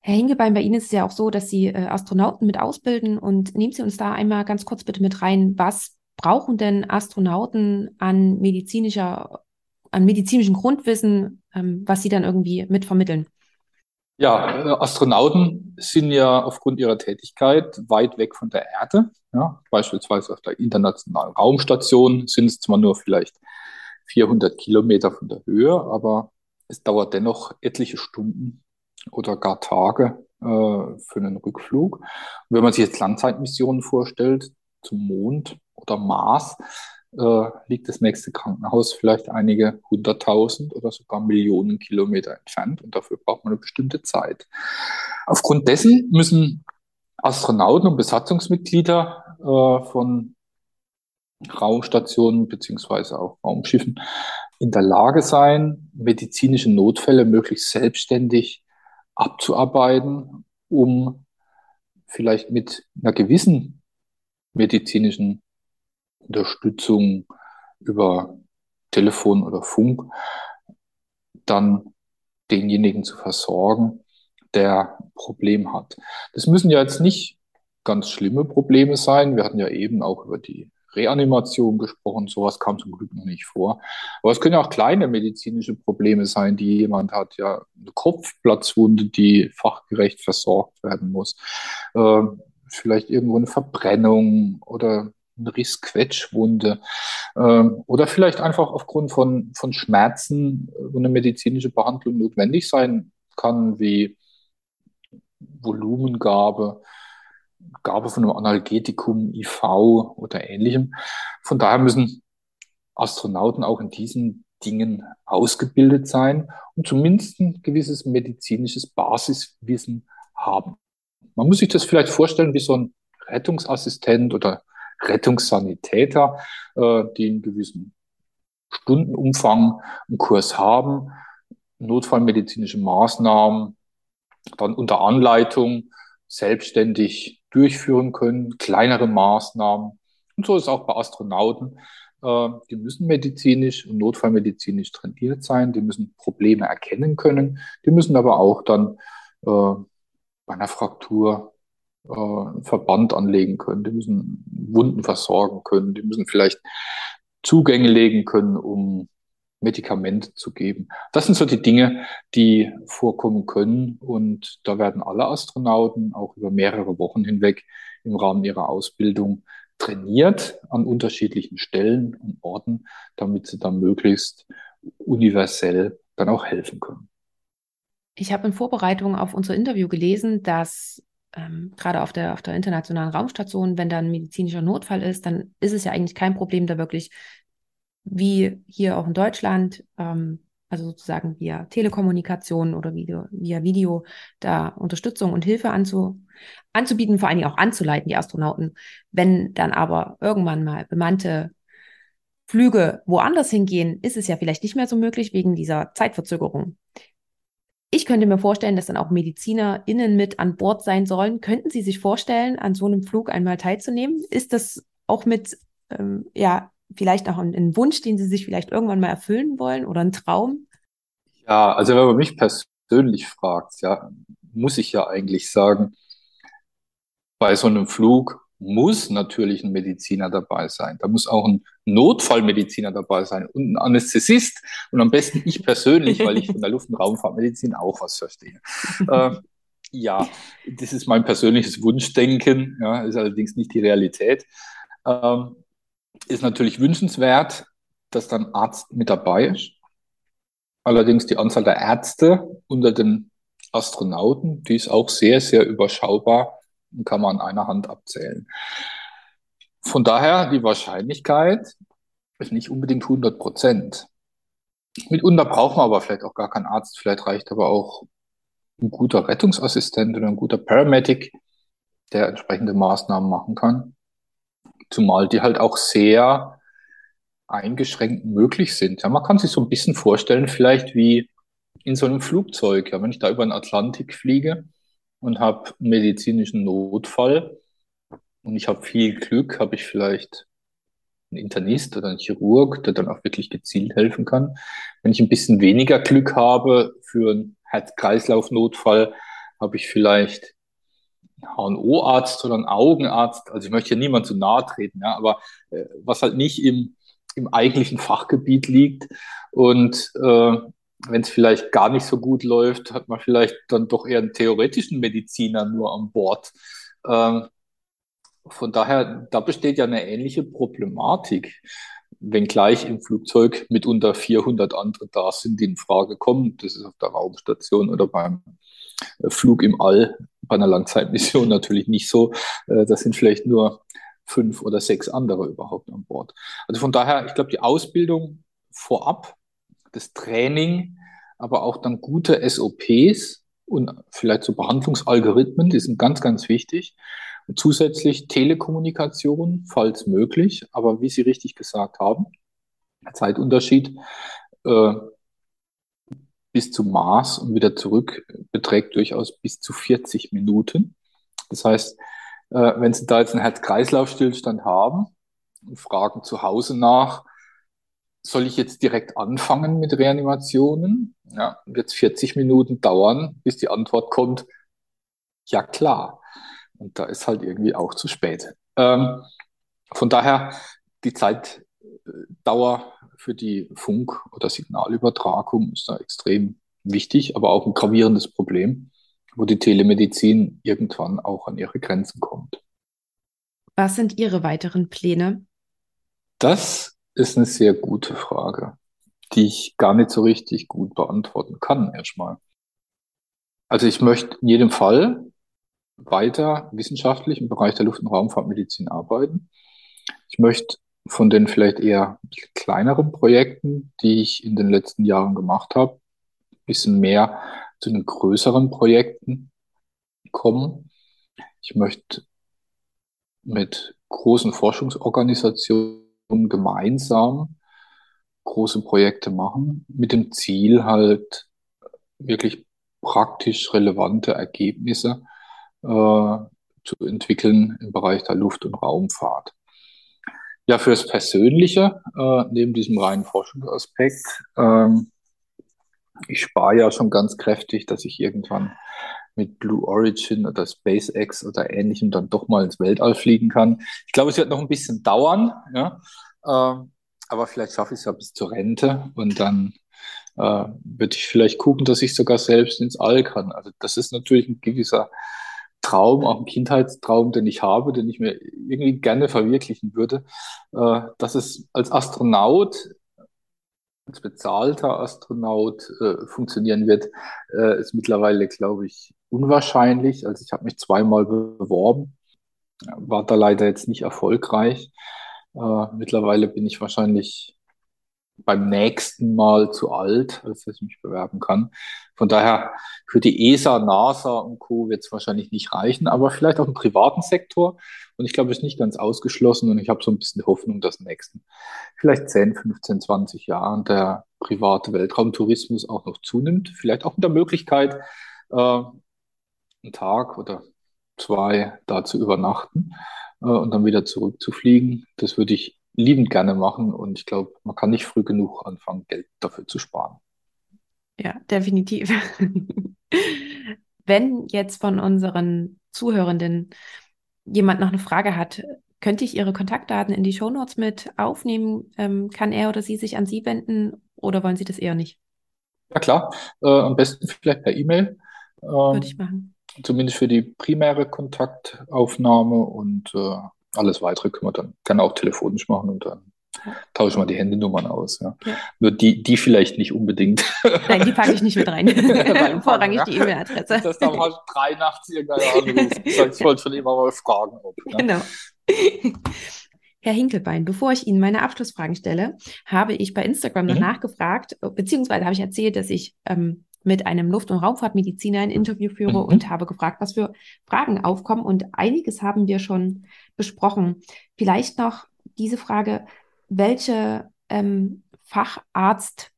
Herr Hingebein, bei Ihnen ist es ja auch so, dass Sie äh, Astronauten mit ausbilden und nehmen Sie uns da einmal ganz kurz bitte mit rein. Was brauchen denn Astronauten an medizinischer, an medizinischem Grundwissen, ähm, was Sie dann irgendwie mit vermitteln? Ja, äh, Astronauten sind ja aufgrund ihrer Tätigkeit weit weg von der Erde. Ja, beispielsweise auf der internationalen Raumstation sind es zwar nur vielleicht 400 Kilometer von der Höhe, aber es dauert dennoch etliche Stunden, oder gar Tage äh, für einen Rückflug. Und wenn man sich jetzt Langzeitmissionen vorstellt, zum Mond oder Mars, äh, liegt das nächste Krankenhaus vielleicht einige hunderttausend oder sogar Millionen Kilometer entfernt und dafür braucht man eine bestimmte Zeit. Aufgrund dessen müssen Astronauten und Besatzungsmitglieder äh, von Raumstationen beziehungsweise auch Raumschiffen in der Lage sein, medizinische Notfälle möglichst selbstständig abzuarbeiten, um vielleicht mit einer gewissen medizinischen Unterstützung über Telefon oder Funk dann denjenigen zu versorgen, der Problem hat. Das müssen ja jetzt nicht ganz schlimme Probleme sein. Wir hatten ja eben auch über die Reanimation gesprochen. Sowas kam zum Glück noch nicht vor. Aber es können ja auch kleine medizinische Probleme sein, die jemand hat. Ja, eine Kopfplatzwunde, die fachgerecht versorgt werden muss. Äh, vielleicht irgendwo eine Verbrennung oder Rissquetschwunde äh, oder vielleicht einfach aufgrund von, von Schmerzen, wo eine medizinische Behandlung notwendig sein kann, wie Volumengabe, Gabe von einem Analgetikum, IV oder ähnlichem. Von daher müssen Astronauten auch in diesen Dingen ausgebildet sein und zumindest ein gewisses medizinisches Basiswissen haben. Man muss sich das vielleicht vorstellen wie so ein Rettungsassistent oder Rettungssanitäter, äh, die einen gewissen Stundenumfang einen Kurs haben, notfallmedizinische Maßnahmen, dann unter Anleitung selbstständig durchführen können, kleinere Maßnahmen. Und so ist auch bei Astronauten. Äh, die müssen medizinisch und notfallmedizinisch trainiert sein, die müssen Probleme erkennen können, die müssen aber auch dann äh, bei einer Fraktur äh, einen Verband anlegen können, die müssen Wunden versorgen können, die müssen vielleicht Zugänge legen können, um Medikamente zu geben. Das sind so die Dinge, die vorkommen können. Und da werden alle Astronauten auch über mehrere Wochen hinweg im Rahmen ihrer Ausbildung trainiert an unterschiedlichen Stellen und Orten, damit sie dann möglichst universell dann auch helfen können. Ich habe in Vorbereitung auf unser Interview gelesen, dass ähm, gerade auf der, auf der internationalen Raumstation, wenn da ein medizinischer Notfall ist, dann ist es ja eigentlich kein Problem, da wirklich wie hier auch in Deutschland, ähm, also sozusagen via Telekommunikation oder Video, via Video, da Unterstützung und Hilfe anzu, anzubieten, vor allen Dingen auch anzuleiten, die Astronauten. Wenn dann aber irgendwann mal bemannte Flüge woanders hingehen, ist es ja vielleicht nicht mehr so möglich wegen dieser Zeitverzögerung. Ich könnte mir vorstellen, dass dann auch MedizinerInnen mit an Bord sein sollen. Könnten Sie sich vorstellen, an so einem Flug einmal teilzunehmen? Ist das auch mit, ähm, ja, vielleicht auch ein, ein, Wunsch, den Sie sich vielleicht irgendwann mal erfüllen wollen oder ein Traum? Ja, also wenn man mich persönlich fragt, ja, muss ich ja eigentlich sagen, bei so einem Flug muss natürlich ein Mediziner dabei sein. Da muss auch ein Notfallmediziner dabei sein und ein Anästhesist und am besten ich persönlich, weil ich von der Luft- und Raumfahrtmedizin auch was verstehe. äh, ja, das ist mein persönliches Wunschdenken, ja, ist allerdings nicht die Realität. Ähm, ist natürlich wünschenswert, dass dann Arzt mit dabei ist. Allerdings die Anzahl der Ärzte unter den Astronauten, die ist auch sehr, sehr überschaubar kann man an einer Hand abzählen. Von daher die Wahrscheinlichkeit ist nicht unbedingt 100 Prozent. Mitunter braucht man aber vielleicht auch gar keinen Arzt, vielleicht reicht aber auch ein guter Rettungsassistent oder ein guter Paramedic, der entsprechende Maßnahmen machen kann. Zumal die halt auch sehr eingeschränkt möglich sind. Ja, man kann sich so ein bisschen vorstellen, vielleicht wie in so einem Flugzeug. Ja, wenn ich da über den Atlantik fliege, und habe medizinischen Notfall und ich habe viel Glück, habe ich vielleicht einen Internist oder einen Chirurg, der dann auch wirklich gezielt helfen kann. Wenn ich ein bisschen weniger Glück habe für einen Herz-Kreislauf-Notfall, habe ich vielleicht einen HNO-Arzt oder einen Augenarzt. Also ich möchte hier niemand zu nahe treten, ja, aber äh, was halt nicht im, im eigentlichen Fachgebiet liegt. Und äh, wenn es vielleicht gar nicht so gut läuft, hat man vielleicht dann doch eher einen theoretischen Mediziner nur an Bord. Ähm, von daher, da besteht ja eine ähnliche Problematik, wenngleich im Flugzeug mitunter 400 andere da sind, die in Frage kommen. Das ist auf der Raumstation oder beim äh, Flug im All bei einer Langzeitmission natürlich nicht so. Äh, das sind vielleicht nur fünf oder sechs andere überhaupt an Bord. Also von daher, ich glaube, die Ausbildung vorab das Training, aber auch dann gute SOPs und vielleicht so Behandlungsalgorithmen, die sind ganz, ganz wichtig. Und zusätzlich Telekommunikation, falls möglich, aber wie Sie richtig gesagt haben, Zeitunterschied äh, bis zum Mars und wieder zurück beträgt durchaus bis zu 40 Minuten. Das heißt, äh, wenn Sie da jetzt einen Herz-Kreislauf-Stillstand haben und fragen zu Hause nach, soll ich jetzt direkt anfangen mit Reanimationen? Ja, wird es 40 Minuten dauern, bis die Antwort kommt, ja klar. Und da ist halt irgendwie auch zu spät. Ähm, von daher die Zeitdauer für die Funk- oder Signalübertragung ist da extrem wichtig, aber auch ein gravierendes Problem, wo die Telemedizin irgendwann auch an ihre Grenzen kommt. Was sind Ihre weiteren Pläne? Das ist eine sehr gute Frage, die ich gar nicht so richtig gut beantworten kann erstmal. Also ich möchte in jedem Fall weiter wissenschaftlich im Bereich der Luft- und Raumfahrtmedizin arbeiten. Ich möchte von den vielleicht eher kleineren Projekten, die ich in den letzten Jahren gemacht habe, ein bisschen mehr zu den größeren Projekten kommen. Ich möchte mit großen Forschungsorganisationen gemeinsam große Projekte machen, mit dem Ziel halt wirklich praktisch relevante Ergebnisse äh, zu entwickeln im Bereich der Luft- und Raumfahrt. Ja, fürs Persönliche, äh, neben diesem reinen Forschungsaspekt, ähm, ich spare ja schon ganz kräftig, dass ich irgendwann mit Blue Origin oder SpaceX oder ähnlichem dann doch mal ins Weltall fliegen kann. Ich glaube, es wird noch ein bisschen dauern, ja. Ähm, aber vielleicht schaffe ich es ja bis zur Rente und dann äh, würde ich vielleicht gucken, dass ich sogar selbst ins All kann. Also das ist natürlich ein gewisser Traum, auch ein Kindheitstraum, den ich habe, den ich mir irgendwie gerne verwirklichen würde, äh, dass es als Astronaut, als bezahlter Astronaut äh, funktionieren wird, äh, ist mittlerweile, glaube ich, unwahrscheinlich. Also ich habe mich zweimal beworben, war da leider jetzt nicht erfolgreich. Äh, mittlerweile bin ich wahrscheinlich beim nächsten Mal zu alt, als dass ich mich bewerben kann. Von daher für die ESA, NASA und Co. wird es wahrscheinlich nicht reichen, aber vielleicht auch im privaten Sektor. Und ich glaube, es ist nicht ganz ausgeschlossen und ich habe so ein bisschen Hoffnung, dass in den nächsten vielleicht 10, 15, 20 Jahren der private Weltraumtourismus auch noch zunimmt. Vielleicht auch mit der Möglichkeit, äh, einen Tag oder zwei da zu übernachten äh, und dann wieder zurückzufliegen. Das würde ich liebend gerne machen und ich glaube, man kann nicht früh genug anfangen, Geld dafür zu sparen. Ja, definitiv. Wenn jetzt von unseren Zuhörenden jemand noch eine Frage hat, könnte ich Ihre Kontaktdaten in die Shownotes mit aufnehmen? Ähm, kann er oder sie sich an Sie wenden oder wollen Sie das eher nicht? Ja klar, äh, am besten vielleicht per E-Mail. Ähm, Würde ich machen. Zumindest für die primäre Kontaktaufnahme und äh, alles weitere können wir dann gerne auch telefonisch machen und dann tauschen wir die Handynummern aus. Ja. ja. Nur die, die vielleicht nicht unbedingt. Nein, die packe ich nicht mit rein. Vorrangig ja. die E-Mail-Adresse. Das dann mal drei nachts irgendeiner anruft. Ich wollte schon immer mal fragen. Ob, ja. Genau. Herr Hinkelbein, bevor ich Ihnen meine Abschlussfragen stelle, habe ich bei Instagram mhm. danach gefragt, beziehungsweise habe ich erzählt, dass ich ähm, mit einem Luft- und Raumfahrtmediziner ein Interview führe mhm. und habe gefragt, was für Fragen aufkommen. Und einiges haben wir schon besprochen. Vielleicht noch diese Frage, welche ähm, Facharztbereiche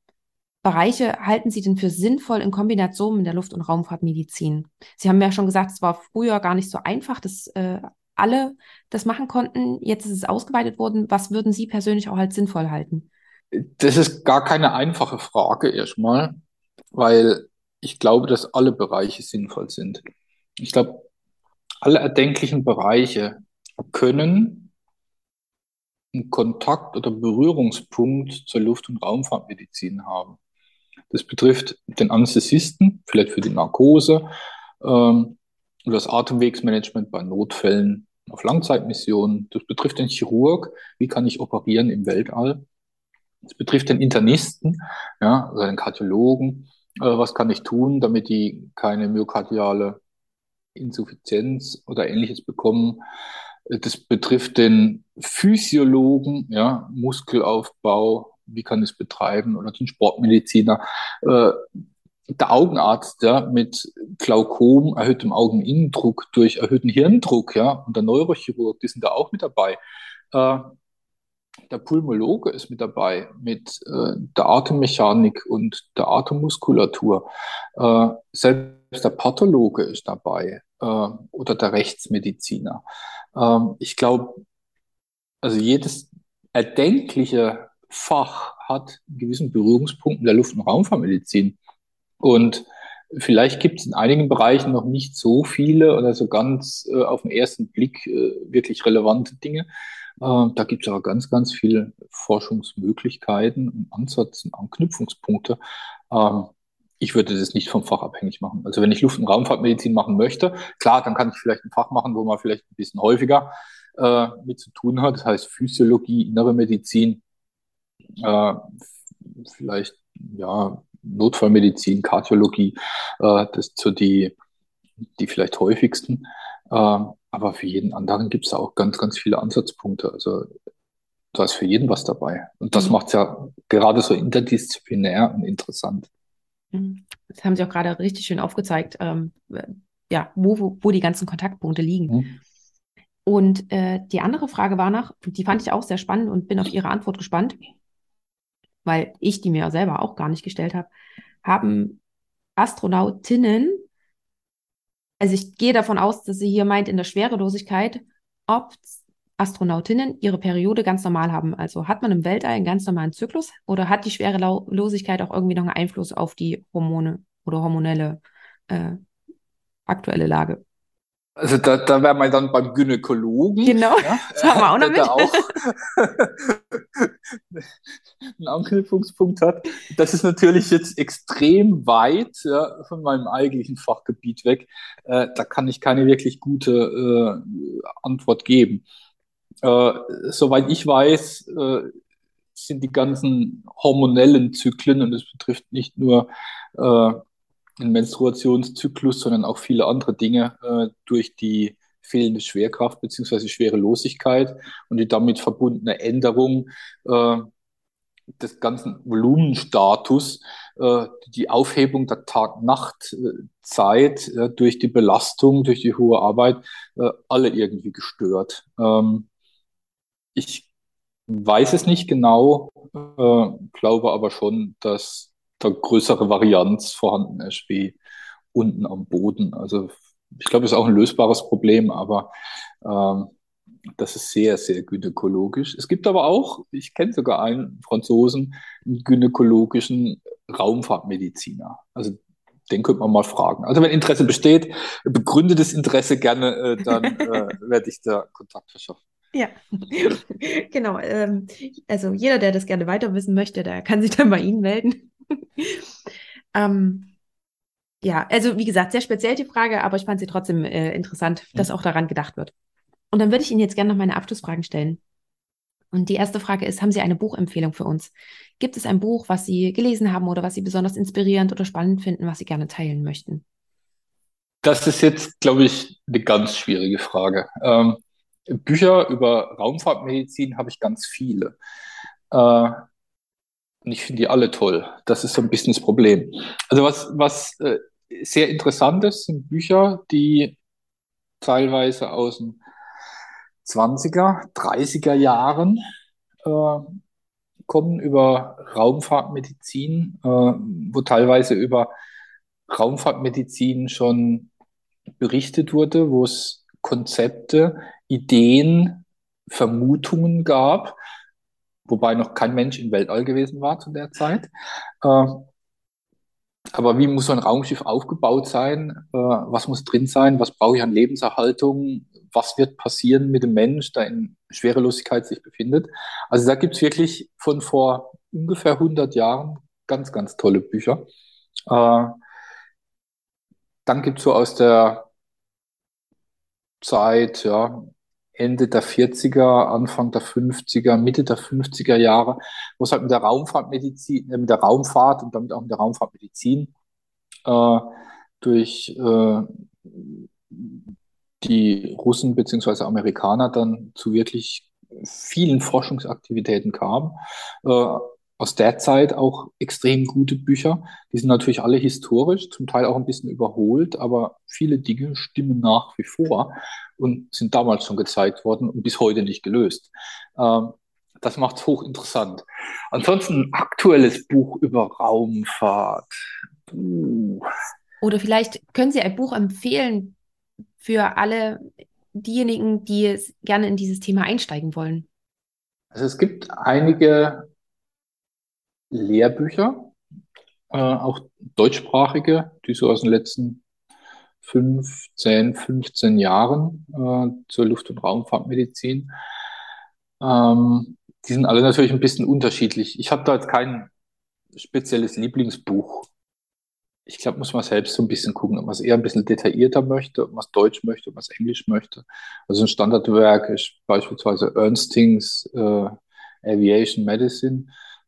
halten Sie denn für sinnvoll in Kombination mit der Luft- und Raumfahrtmedizin? Sie haben ja schon gesagt, es war früher gar nicht so einfach, dass äh, alle das machen konnten. Jetzt ist es ausgeweitet worden. Was würden Sie persönlich auch als sinnvoll halten? Das ist gar keine einfache Frage erstmal weil ich glaube, dass alle Bereiche sinnvoll sind. Ich glaube, alle erdenklichen Bereiche können einen Kontakt oder Berührungspunkt zur Luft- und Raumfahrtmedizin haben. Das betrifft den Anästhesisten, vielleicht für die Narkose, ähm, das Atemwegsmanagement bei Notfällen auf Langzeitmissionen. Das betrifft den Chirurg, wie kann ich operieren im Weltall. Das betrifft den Internisten, ja, also den Kardiologen, äh, was kann ich tun, damit die keine myokardiale Insuffizienz oder ähnliches bekommen. Äh, das betrifft den Physiologen, ja, Muskelaufbau, wie kann ich es betreiben, oder den Sportmediziner. Äh, der Augenarzt, ja, mit Glaukom, erhöhtem Augeninnendruck durch erhöhten Hirndruck, ja, und der Neurochirurg, die sind da auch mit dabei. Äh, der Pulmologe ist mit dabei, mit äh, der Atemmechanik und der Atemmuskulatur. Äh, selbst der Pathologe ist dabei äh, oder der Rechtsmediziner. Ähm, ich glaube, also jedes erdenkliche Fach hat einen gewissen Berührungspunkt in der Luft- und Raumfahrtmedizin. Und Vielleicht gibt es in einigen Bereichen noch nicht so viele oder so ganz äh, auf den ersten Blick äh, wirklich relevante Dinge. Äh, da gibt es aber ganz, ganz viele Forschungsmöglichkeiten und Ansätze Anknüpfungspunkte. Ähm, ich würde das nicht vom Fach abhängig machen. Also wenn ich Luft- und Raumfahrtmedizin machen möchte, klar, dann kann ich vielleicht ein Fach machen, wo man vielleicht ein bisschen häufiger äh, mit zu tun hat. Das heißt Physiologie, innere Medizin, äh, vielleicht ja Notfallmedizin, Kardiologie, äh, das sind so die, die vielleicht häufigsten. Äh, aber für jeden anderen gibt es auch ganz, ganz viele Ansatzpunkte. Also da ist für jeden was dabei. Und das mhm. macht es ja gerade so interdisziplinär und interessant. Mhm. Das haben Sie auch gerade richtig schön aufgezeigt, ähm, ja, wo, wo, wo, die ganzen Kontaktpunkte liegen. Mhm. Und äh, die andere Frage war noch, die fand ich auch sehr spannend und bin auf Ihre Antwort gespannt, weil ich die mir selber auch gar nicht gestellt habe. Haben Astronautinnen also ich gehe davon aus, dass sie hier meint in der Schwerelosigkeit, ob Astronautinnen ihre Periode ganz normal haben. Also hat man im Weltall einen ganz normalen Zyklus oder hat die Schwerelosigkeit auch irgendwie noch einen Einfluss auf die Hormone oder hormonelle äh, aktuelle Lage? Also da, da wären wir dann beim Gynäkologen. Genau, ja, das haben wir auch noch mit. Der auch einen Anknüpfungspunkt hat. Das ist natürlich jetzt extrem weit ja, von meinem eigentlichen Fachgebiet weg. Äh, da kann ich keine wirklich gute äh, Antwort geben. Äh, soweit ich weiß, äh, sind die ganzen hormonellen Zyklen, und das betrifft nicht nur äh, den Menstruationszyklus, sondern auch viele andere Dinge äh, durch die fehlende Schwerkraft bzw. Schwerelosigkeit und die damit verbundene Änderung äh, des ganzen Volumenstatus, äh, die Aufhebung der Tag-Nacht-Zeit äh, durch die Belastung, durch die hohe Arbeit, äh, alle irgendwie gestört. Ähm, ich weiß es nicht genau, äh, glaube aber schon, dass da größere Varianz vorhanden ist wie unten am Boden. Also ich glaube, das ist auch ein lösbares Problem, aber ähm, das ist sehr, sehr gynäkologisch. Es gibt aber auch, ich kenne sogar einen Franzosen, einen gynäkologischen Raumfahrtmediziner. Also den könnte man mal fragen. Also wenn Interesse besteht, begründetes Interesse gerne, äh, dann äh, werde ich da Kontakt verschaffen. Ja, genau. Ähm, also jeder, der das gerne weiter wissen möchte, der kann sich dann bei Ihnen melden. ähm, ja, also wie gesagt, sehr speziell die Frage, aber ich fand sie trotzdem äh, interessant, dass mhm. auch daran gedacht wird. Und dann würde ich Ihnen jetzt gerne noch meine Abschlussfragen stellen. Und die erste Frage ist, haben Sie eine Buchempfehlung für uns? Gibt es ein Buch, was Sie gelesen haben oder was Sie besonders inspirierend oder spannend finden, was Sie gerne teilen möchten? Das ist jetzt, glaube ich, eine ganz schwierige Frage. Ähm, Bücher über Raumfahrtmedizin habe ich ganz viele. Äh, und ich finde die alle toll. Das ist so ein bisschen das Problem. Also was, was äh, sehr interessant ist, sind Bücher, die teilweise aus den 20er, 30er Jahren äh, kommen über Raumfahrtmedizin, äh, wo teilweise über Raumfahrtmedizin schon berichtet wurde, wo es Konzepte, Ideen, Vermutungen gab, wobei noch kein Mensch im Weltall gewesen war zu der Zeit. Äh, aber wie muss so ein Raumschiff aufgebaut sein? Äh, was muss drin sein? Was brauche ich an Lebenserhaltung? Was wird passieren mit dem Mensch, der in Schwerelosigkeit sich befindet? Also da gibt es wirklich von vor ungefähr 100 Jahren ganz, ganz tolle Bücher. Äh, dann gibt es so aus der Zeit, ja, Ende der 40er, Anfang der 50er, Mitte der 50er Jahre, wo es halt mit der Raumfahrtmedizin, äh, mit der Raumfahrt und damit auch mit der Raumfahrtmedizin äh, durch äh, die Russen beziehungsweise Amerikaner dann zu wirklich vielen Forschungsaktivitäten kam. Äh, aus der Zeit auch extrem gute Bücher. Die sind natürlich alle historisch, zum Teil auch ein bisschen überholt, aber viele Dinge stimmen nach wie vor und sind damals schon gezeigt worden und bis heute nicht gelöst. Ähm, das macht es hochinteressant. Ansonsten ein aktuelles Buch über Raumfahrt. Uh. Oder vielleicht können Sie ein Buch empfehlen für alle diejenigen, die gerne in dieses Thema einsteigen wollen. Also es gibt einige Lehrbücher, äh, auch deutschsprachige, die so aus den letzten 15, 15 Jahren äh, zur Luft- und Raumfahrtmedizin. Ähm, die sind alle natürlich ein bisschen unterschiedlich. Ich habe da jetzt kein spezielles Lieblingsbuch. Ich glaube, muss man selbst so ein bisschen gucken, ob man es eher ein bisschen detaillierter möchte, ob man es Deutsch möchte, ob man es Englisch möchte. Also ein Standardwerk ist beispielsweise Ernstings äh, Aviation Medicine.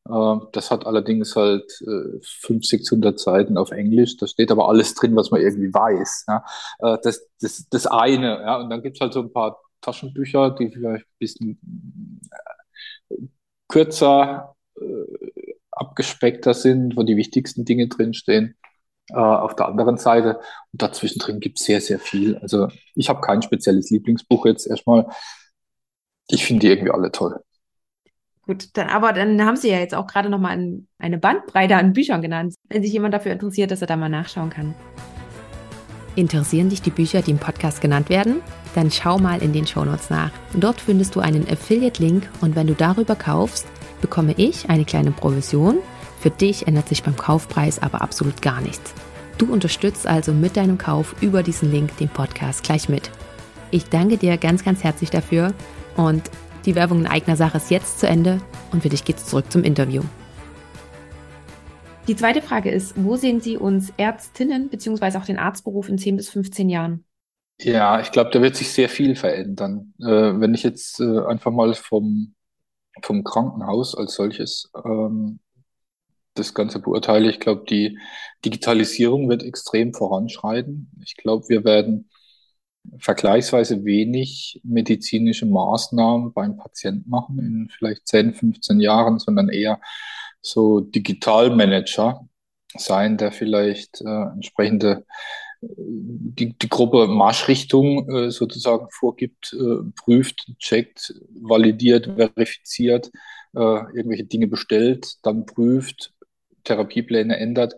Äh, das hat allerdings halt 500, 600 Seiten auf Englisch. Da steht aber alles drin, was man irgendwie weiß. Äh, das, das, das eine. Und dann gibt es halt so ein paar Taschenbücher, die vielleicht ein bisschen äh, kürzer, abgespeckter sind, wo die wichtigsten Dinge drinstehen. auf der anderen Seite. Und dazwischen drin gibt es sehr, sehr viel. Also ich habe kein spezielles Lieblingsbuch jetzt erstmal. Ich finde die irgendwie alle toll. Gut, dann, aber dann haben Sie ja jetzt auch gerade nochmal ein, eine Bandbreite an Büchern genannt, wenn sich jemand dafür interessiert, dass er da mal nachschauen kann. Interessieren dich die Bücher, die im Podcast genannt werden? Dann schau mal in den Shownotes nach. Dort findest du einen Affiliate-Link und wenn du darüber kaufst, bekomme ich eine kleine Provision. Für dich ändert sich beim Kaufpreis aber absolut gar nichts. Du unterstützt also mit deinem Kauf über diesen Link den Podcast gleich mit. Ich danke dir ganz, ganz herzlich dafür und die Werbung in eigener Sache ist jetzt zu Ende und für dich geht's zurück zum Interview. Die zweite Frage ist, wo sehen Sie uns Ärztinnen bzw. auch den Arztberuf in 10 bis 15 Jahren? Ja, ich glaube, da wird sich sehr viel verändern. Äh, wenn ich jetzt äh, einfach mal vom, vom Krankenhaus als solches ähm, das Ganze beurteile, ich glaube, die Digitalisierung wird extrem voranschreiten. Ich glaube, wir werden vergleichsweise wenig medizinische Maßnahmen beim Patienten machen in vielleicht 10, 15 Jahren, sondern eher so Digitalmanager sein, der vielleicht äh, entsprechende die, die Gruppe Marschrichtung äh, sozusagen vorgibt, äh, prüft, checkt, validiert, verifiziert, äh, irgendwelche Dinge bestellt, dann prüft, Therapiepläne ändert.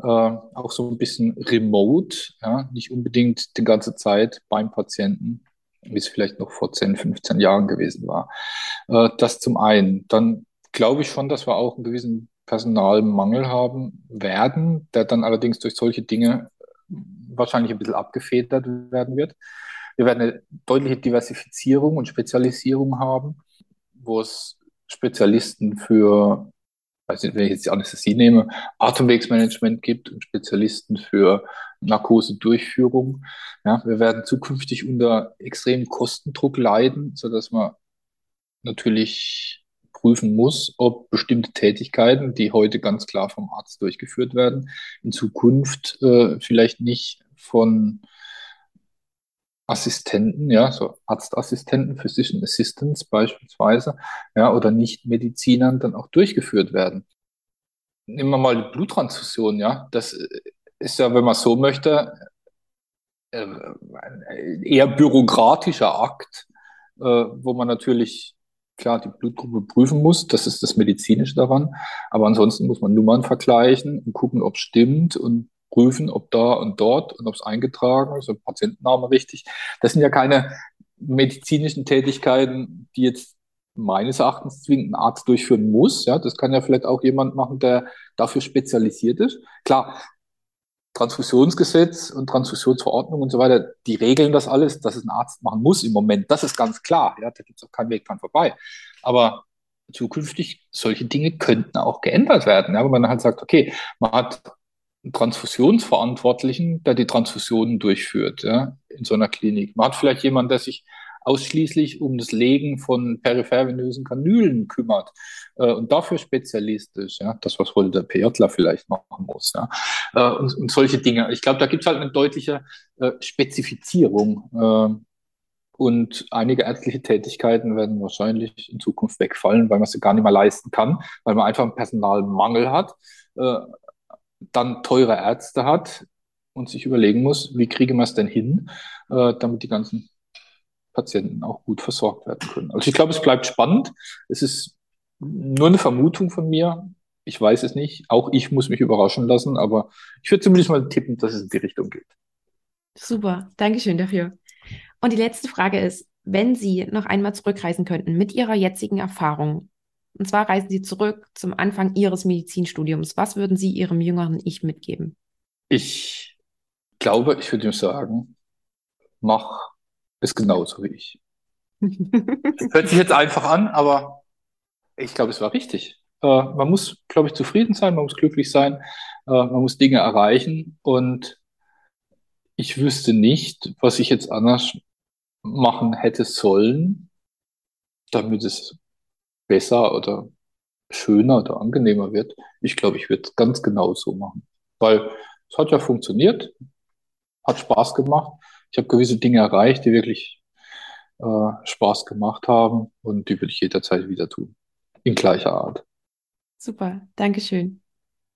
Äh, auch so ein bisschen remote, ja, nicht unbedingt die ganze Zeit beim Patienten, wie es vielleicht noch vor 10, 15 Jahren gewesen war. Äh, das zum einen. Dann glaube ich schon, dass wir auch einen gewissen Personalmangel haben werden, der dann allerdings durch solche Dinge wahrscheinlich ein bisschen abgefedert werden wird. Wir werden eine deutliche Diversifizierung und Spezialisierung haben, wo es Spezialisten für, also wenn ich jetzt die Anästhesie nehme, Atemwegsmanagement gibt und Spezialisten für Narkosedurchführung. Ja, wir werden zukünftig unter extremen Kostendruck leiden, sodass man natürlich prüfen muss, ob bestimmte Tätigkeiten, die heute ganz klar vom Arzt durchgeführt werden, in Zukunft äh, vielleicht nicht von Assistenten, ja, so Arztassistenten, Physician Assistants beispielsweise, ja, oder Nicht-Medizinern dann auch durchgeführt werden. Nehmen wir mal die Bluttransfusion, ja, das ist ja, wenn man so möchte, äh, ein eher bürokratischer Akt, äh, wo man natürlich klar die Blutgruppe prüfen muss, das ist das Medizinische daran, aber ansonsten muss man Nummern vergleichen und gucken, ob es stimmt und prüfen, ob da und dort und ob es eingetragen ist, ob Patientenname richtig. Das sind ja keine medizinischen Tätigkeiten, die jetzt meines Erachtens zwingend ein Arzt durchführen muss. Ja, das kann ja vielleicht auch jemand machen, der dafür spezialisiert ist. Klar, Transfusionsgesetz und Transfusionsverordnung und so weiter, die regeln das alles, dass es ein Arzt machen muss im Moment. Das ist ganz klar. Ja, da gibt es auch keinen Weg dran vorbei. Aber zukünftig solche Dinge könnten auch geändert werden. Ja, wenn man halt sagt, okay, man hat Transfusionsverantwortlichen, der die Transfusionen durchführt ja, in so einer Klinik. Man hat vielleicht jemanden, der sich ausschließlich um das Legen von periphervenösen Kanülen kümmert äh, und dafür spezialistisch, ja, das, was wohl der PJler vielleicht machen muss, ja, äh, und, und, solche Dinge. Ich glaube, da gibt es halt eine deutliche äh, Spezifizierung. Äh, und einige ärztliche Tätigkeiten werden wahrscheinlich in Zukunft wegfallen, weil man sie gar nicht mehr leisten kann, weil man einfach einen Personalmangel hat, äh, dann teure Ärzte hat und sich überlegen muss, wie kriege man es denn hin, äh, damit die ganzen Patienten auch gut versorgt werden können. Also ich glaube, es bleibt spannend. Es ist nur eine Vermutung von mir. Ich weiß es nicht. Auch ich muss mich überraschen lassen, aber ich würde zumindest mal tippen, dass es in die Richtung geht. Super, Dankeschön dafür. Und die letzte Frage ist, wenn Sie noch einmal zurückreisen könnten mit Ihrer jetzigen Erfahrung, und zwar reisen Sie zurück zum Anfang Ihres Medizinstudiums, was würden Sie Ihrem jüngeren Ich mitgeben? Ich glaube, ich würde ihm sagen, mach ist genauso wie ich. Hört sich jetzt einfach an, aber ich glaube, es war richtig. Äh, man muss, glaube ich, zufrieden sein, man muss glücklich sein, äh, man muss Dinge erreichen und ich wüsste nicht, was ich jetzt anders machen hätte sollen, damit es besser oder schöner oder angenehmer wird. Ich glaube, ich würde es ganz genau so machen, weil es hat ja funktioniert, hat Spaß gemacht ich habe gewisse Dinge erreicht, die wirklich äh, Spaß gemacht haben und die würde ich jederzeit wieder tun. In gleicher Art. Super, Dankeschön.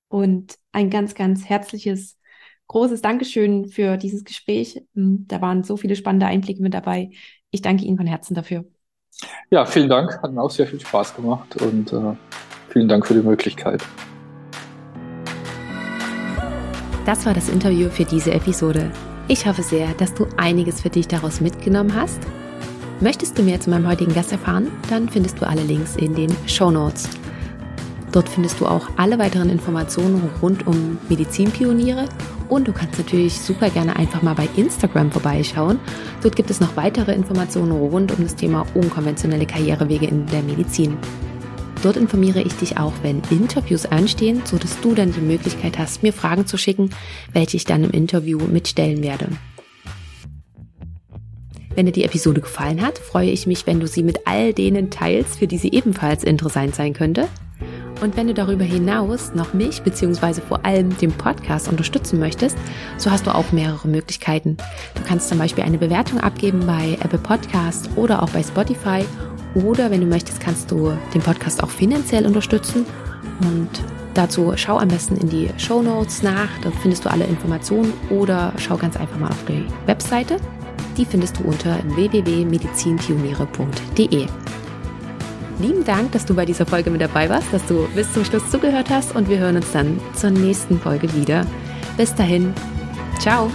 Und ein ganz, ganz herzliches, großes Dankeschön für dieses Gespräch. Hm, da waren so viele spannende Einblicke mit dabei. Ich danke Ihnen von Herzen dafür. Ja, vielen Dank. Hat mir auch sehr viel Spaß gemacht und äh, vielen Dank für die Möglichkeit. Das war das Interview für diese Episode. Ich hoffe sehr, dass du einiges für dich daraus mitgenommen hast. Möchtest du mehr zu meinem heutigen Gast erfahren? Dann findest du alle Links in den Show Notes. Dort findest du auch alle weiteren Informationen rund um Medizinpioniere Und du kannst natürlich super gerne einfach mal bei Instagram vorbeischauen. Dort gibt es noch weitere Informationen rund um das Thema unkonventionelle Karrierewege in der Medizin. Dort informiere ich dich auch, wenn Interviews anstehen, so dass du dann die Möglichkeit hast, mir Fragen zu schicken, welche ich dann im Interview mitstellen werde. Wenn dir die Episode gefallen hat, freue ich mich, wenn du sie mit all denen teilst, für die sie ebenfalls interessant sein könnte. Und wenn du darüber hinaus noch mich bzw. vor allem den Podcast unterstützen möchtest, so hast du auch mehrere Möglichkeiten. Du kannst zum Beispiel eine Bewertung abgeben bei Apple Podcast oder auch bei Spotify. Oder wenn du möchtest, kannst du den Podcast auch finanziell unterstützen. Und dazu schau am besten in die Show Notes nach. Dort findest du alle Informationen oder schau ganz einfach mal auf die Webseite. Die findest du unter www.medizinpioniere.de. Lieben Dank, dass du bei dieser Folge mit dabei warst, dass du bis zum Schluss zugehört hast und wir hören uns dann zur nächsten Folge wieder. Bis dahin, ciao!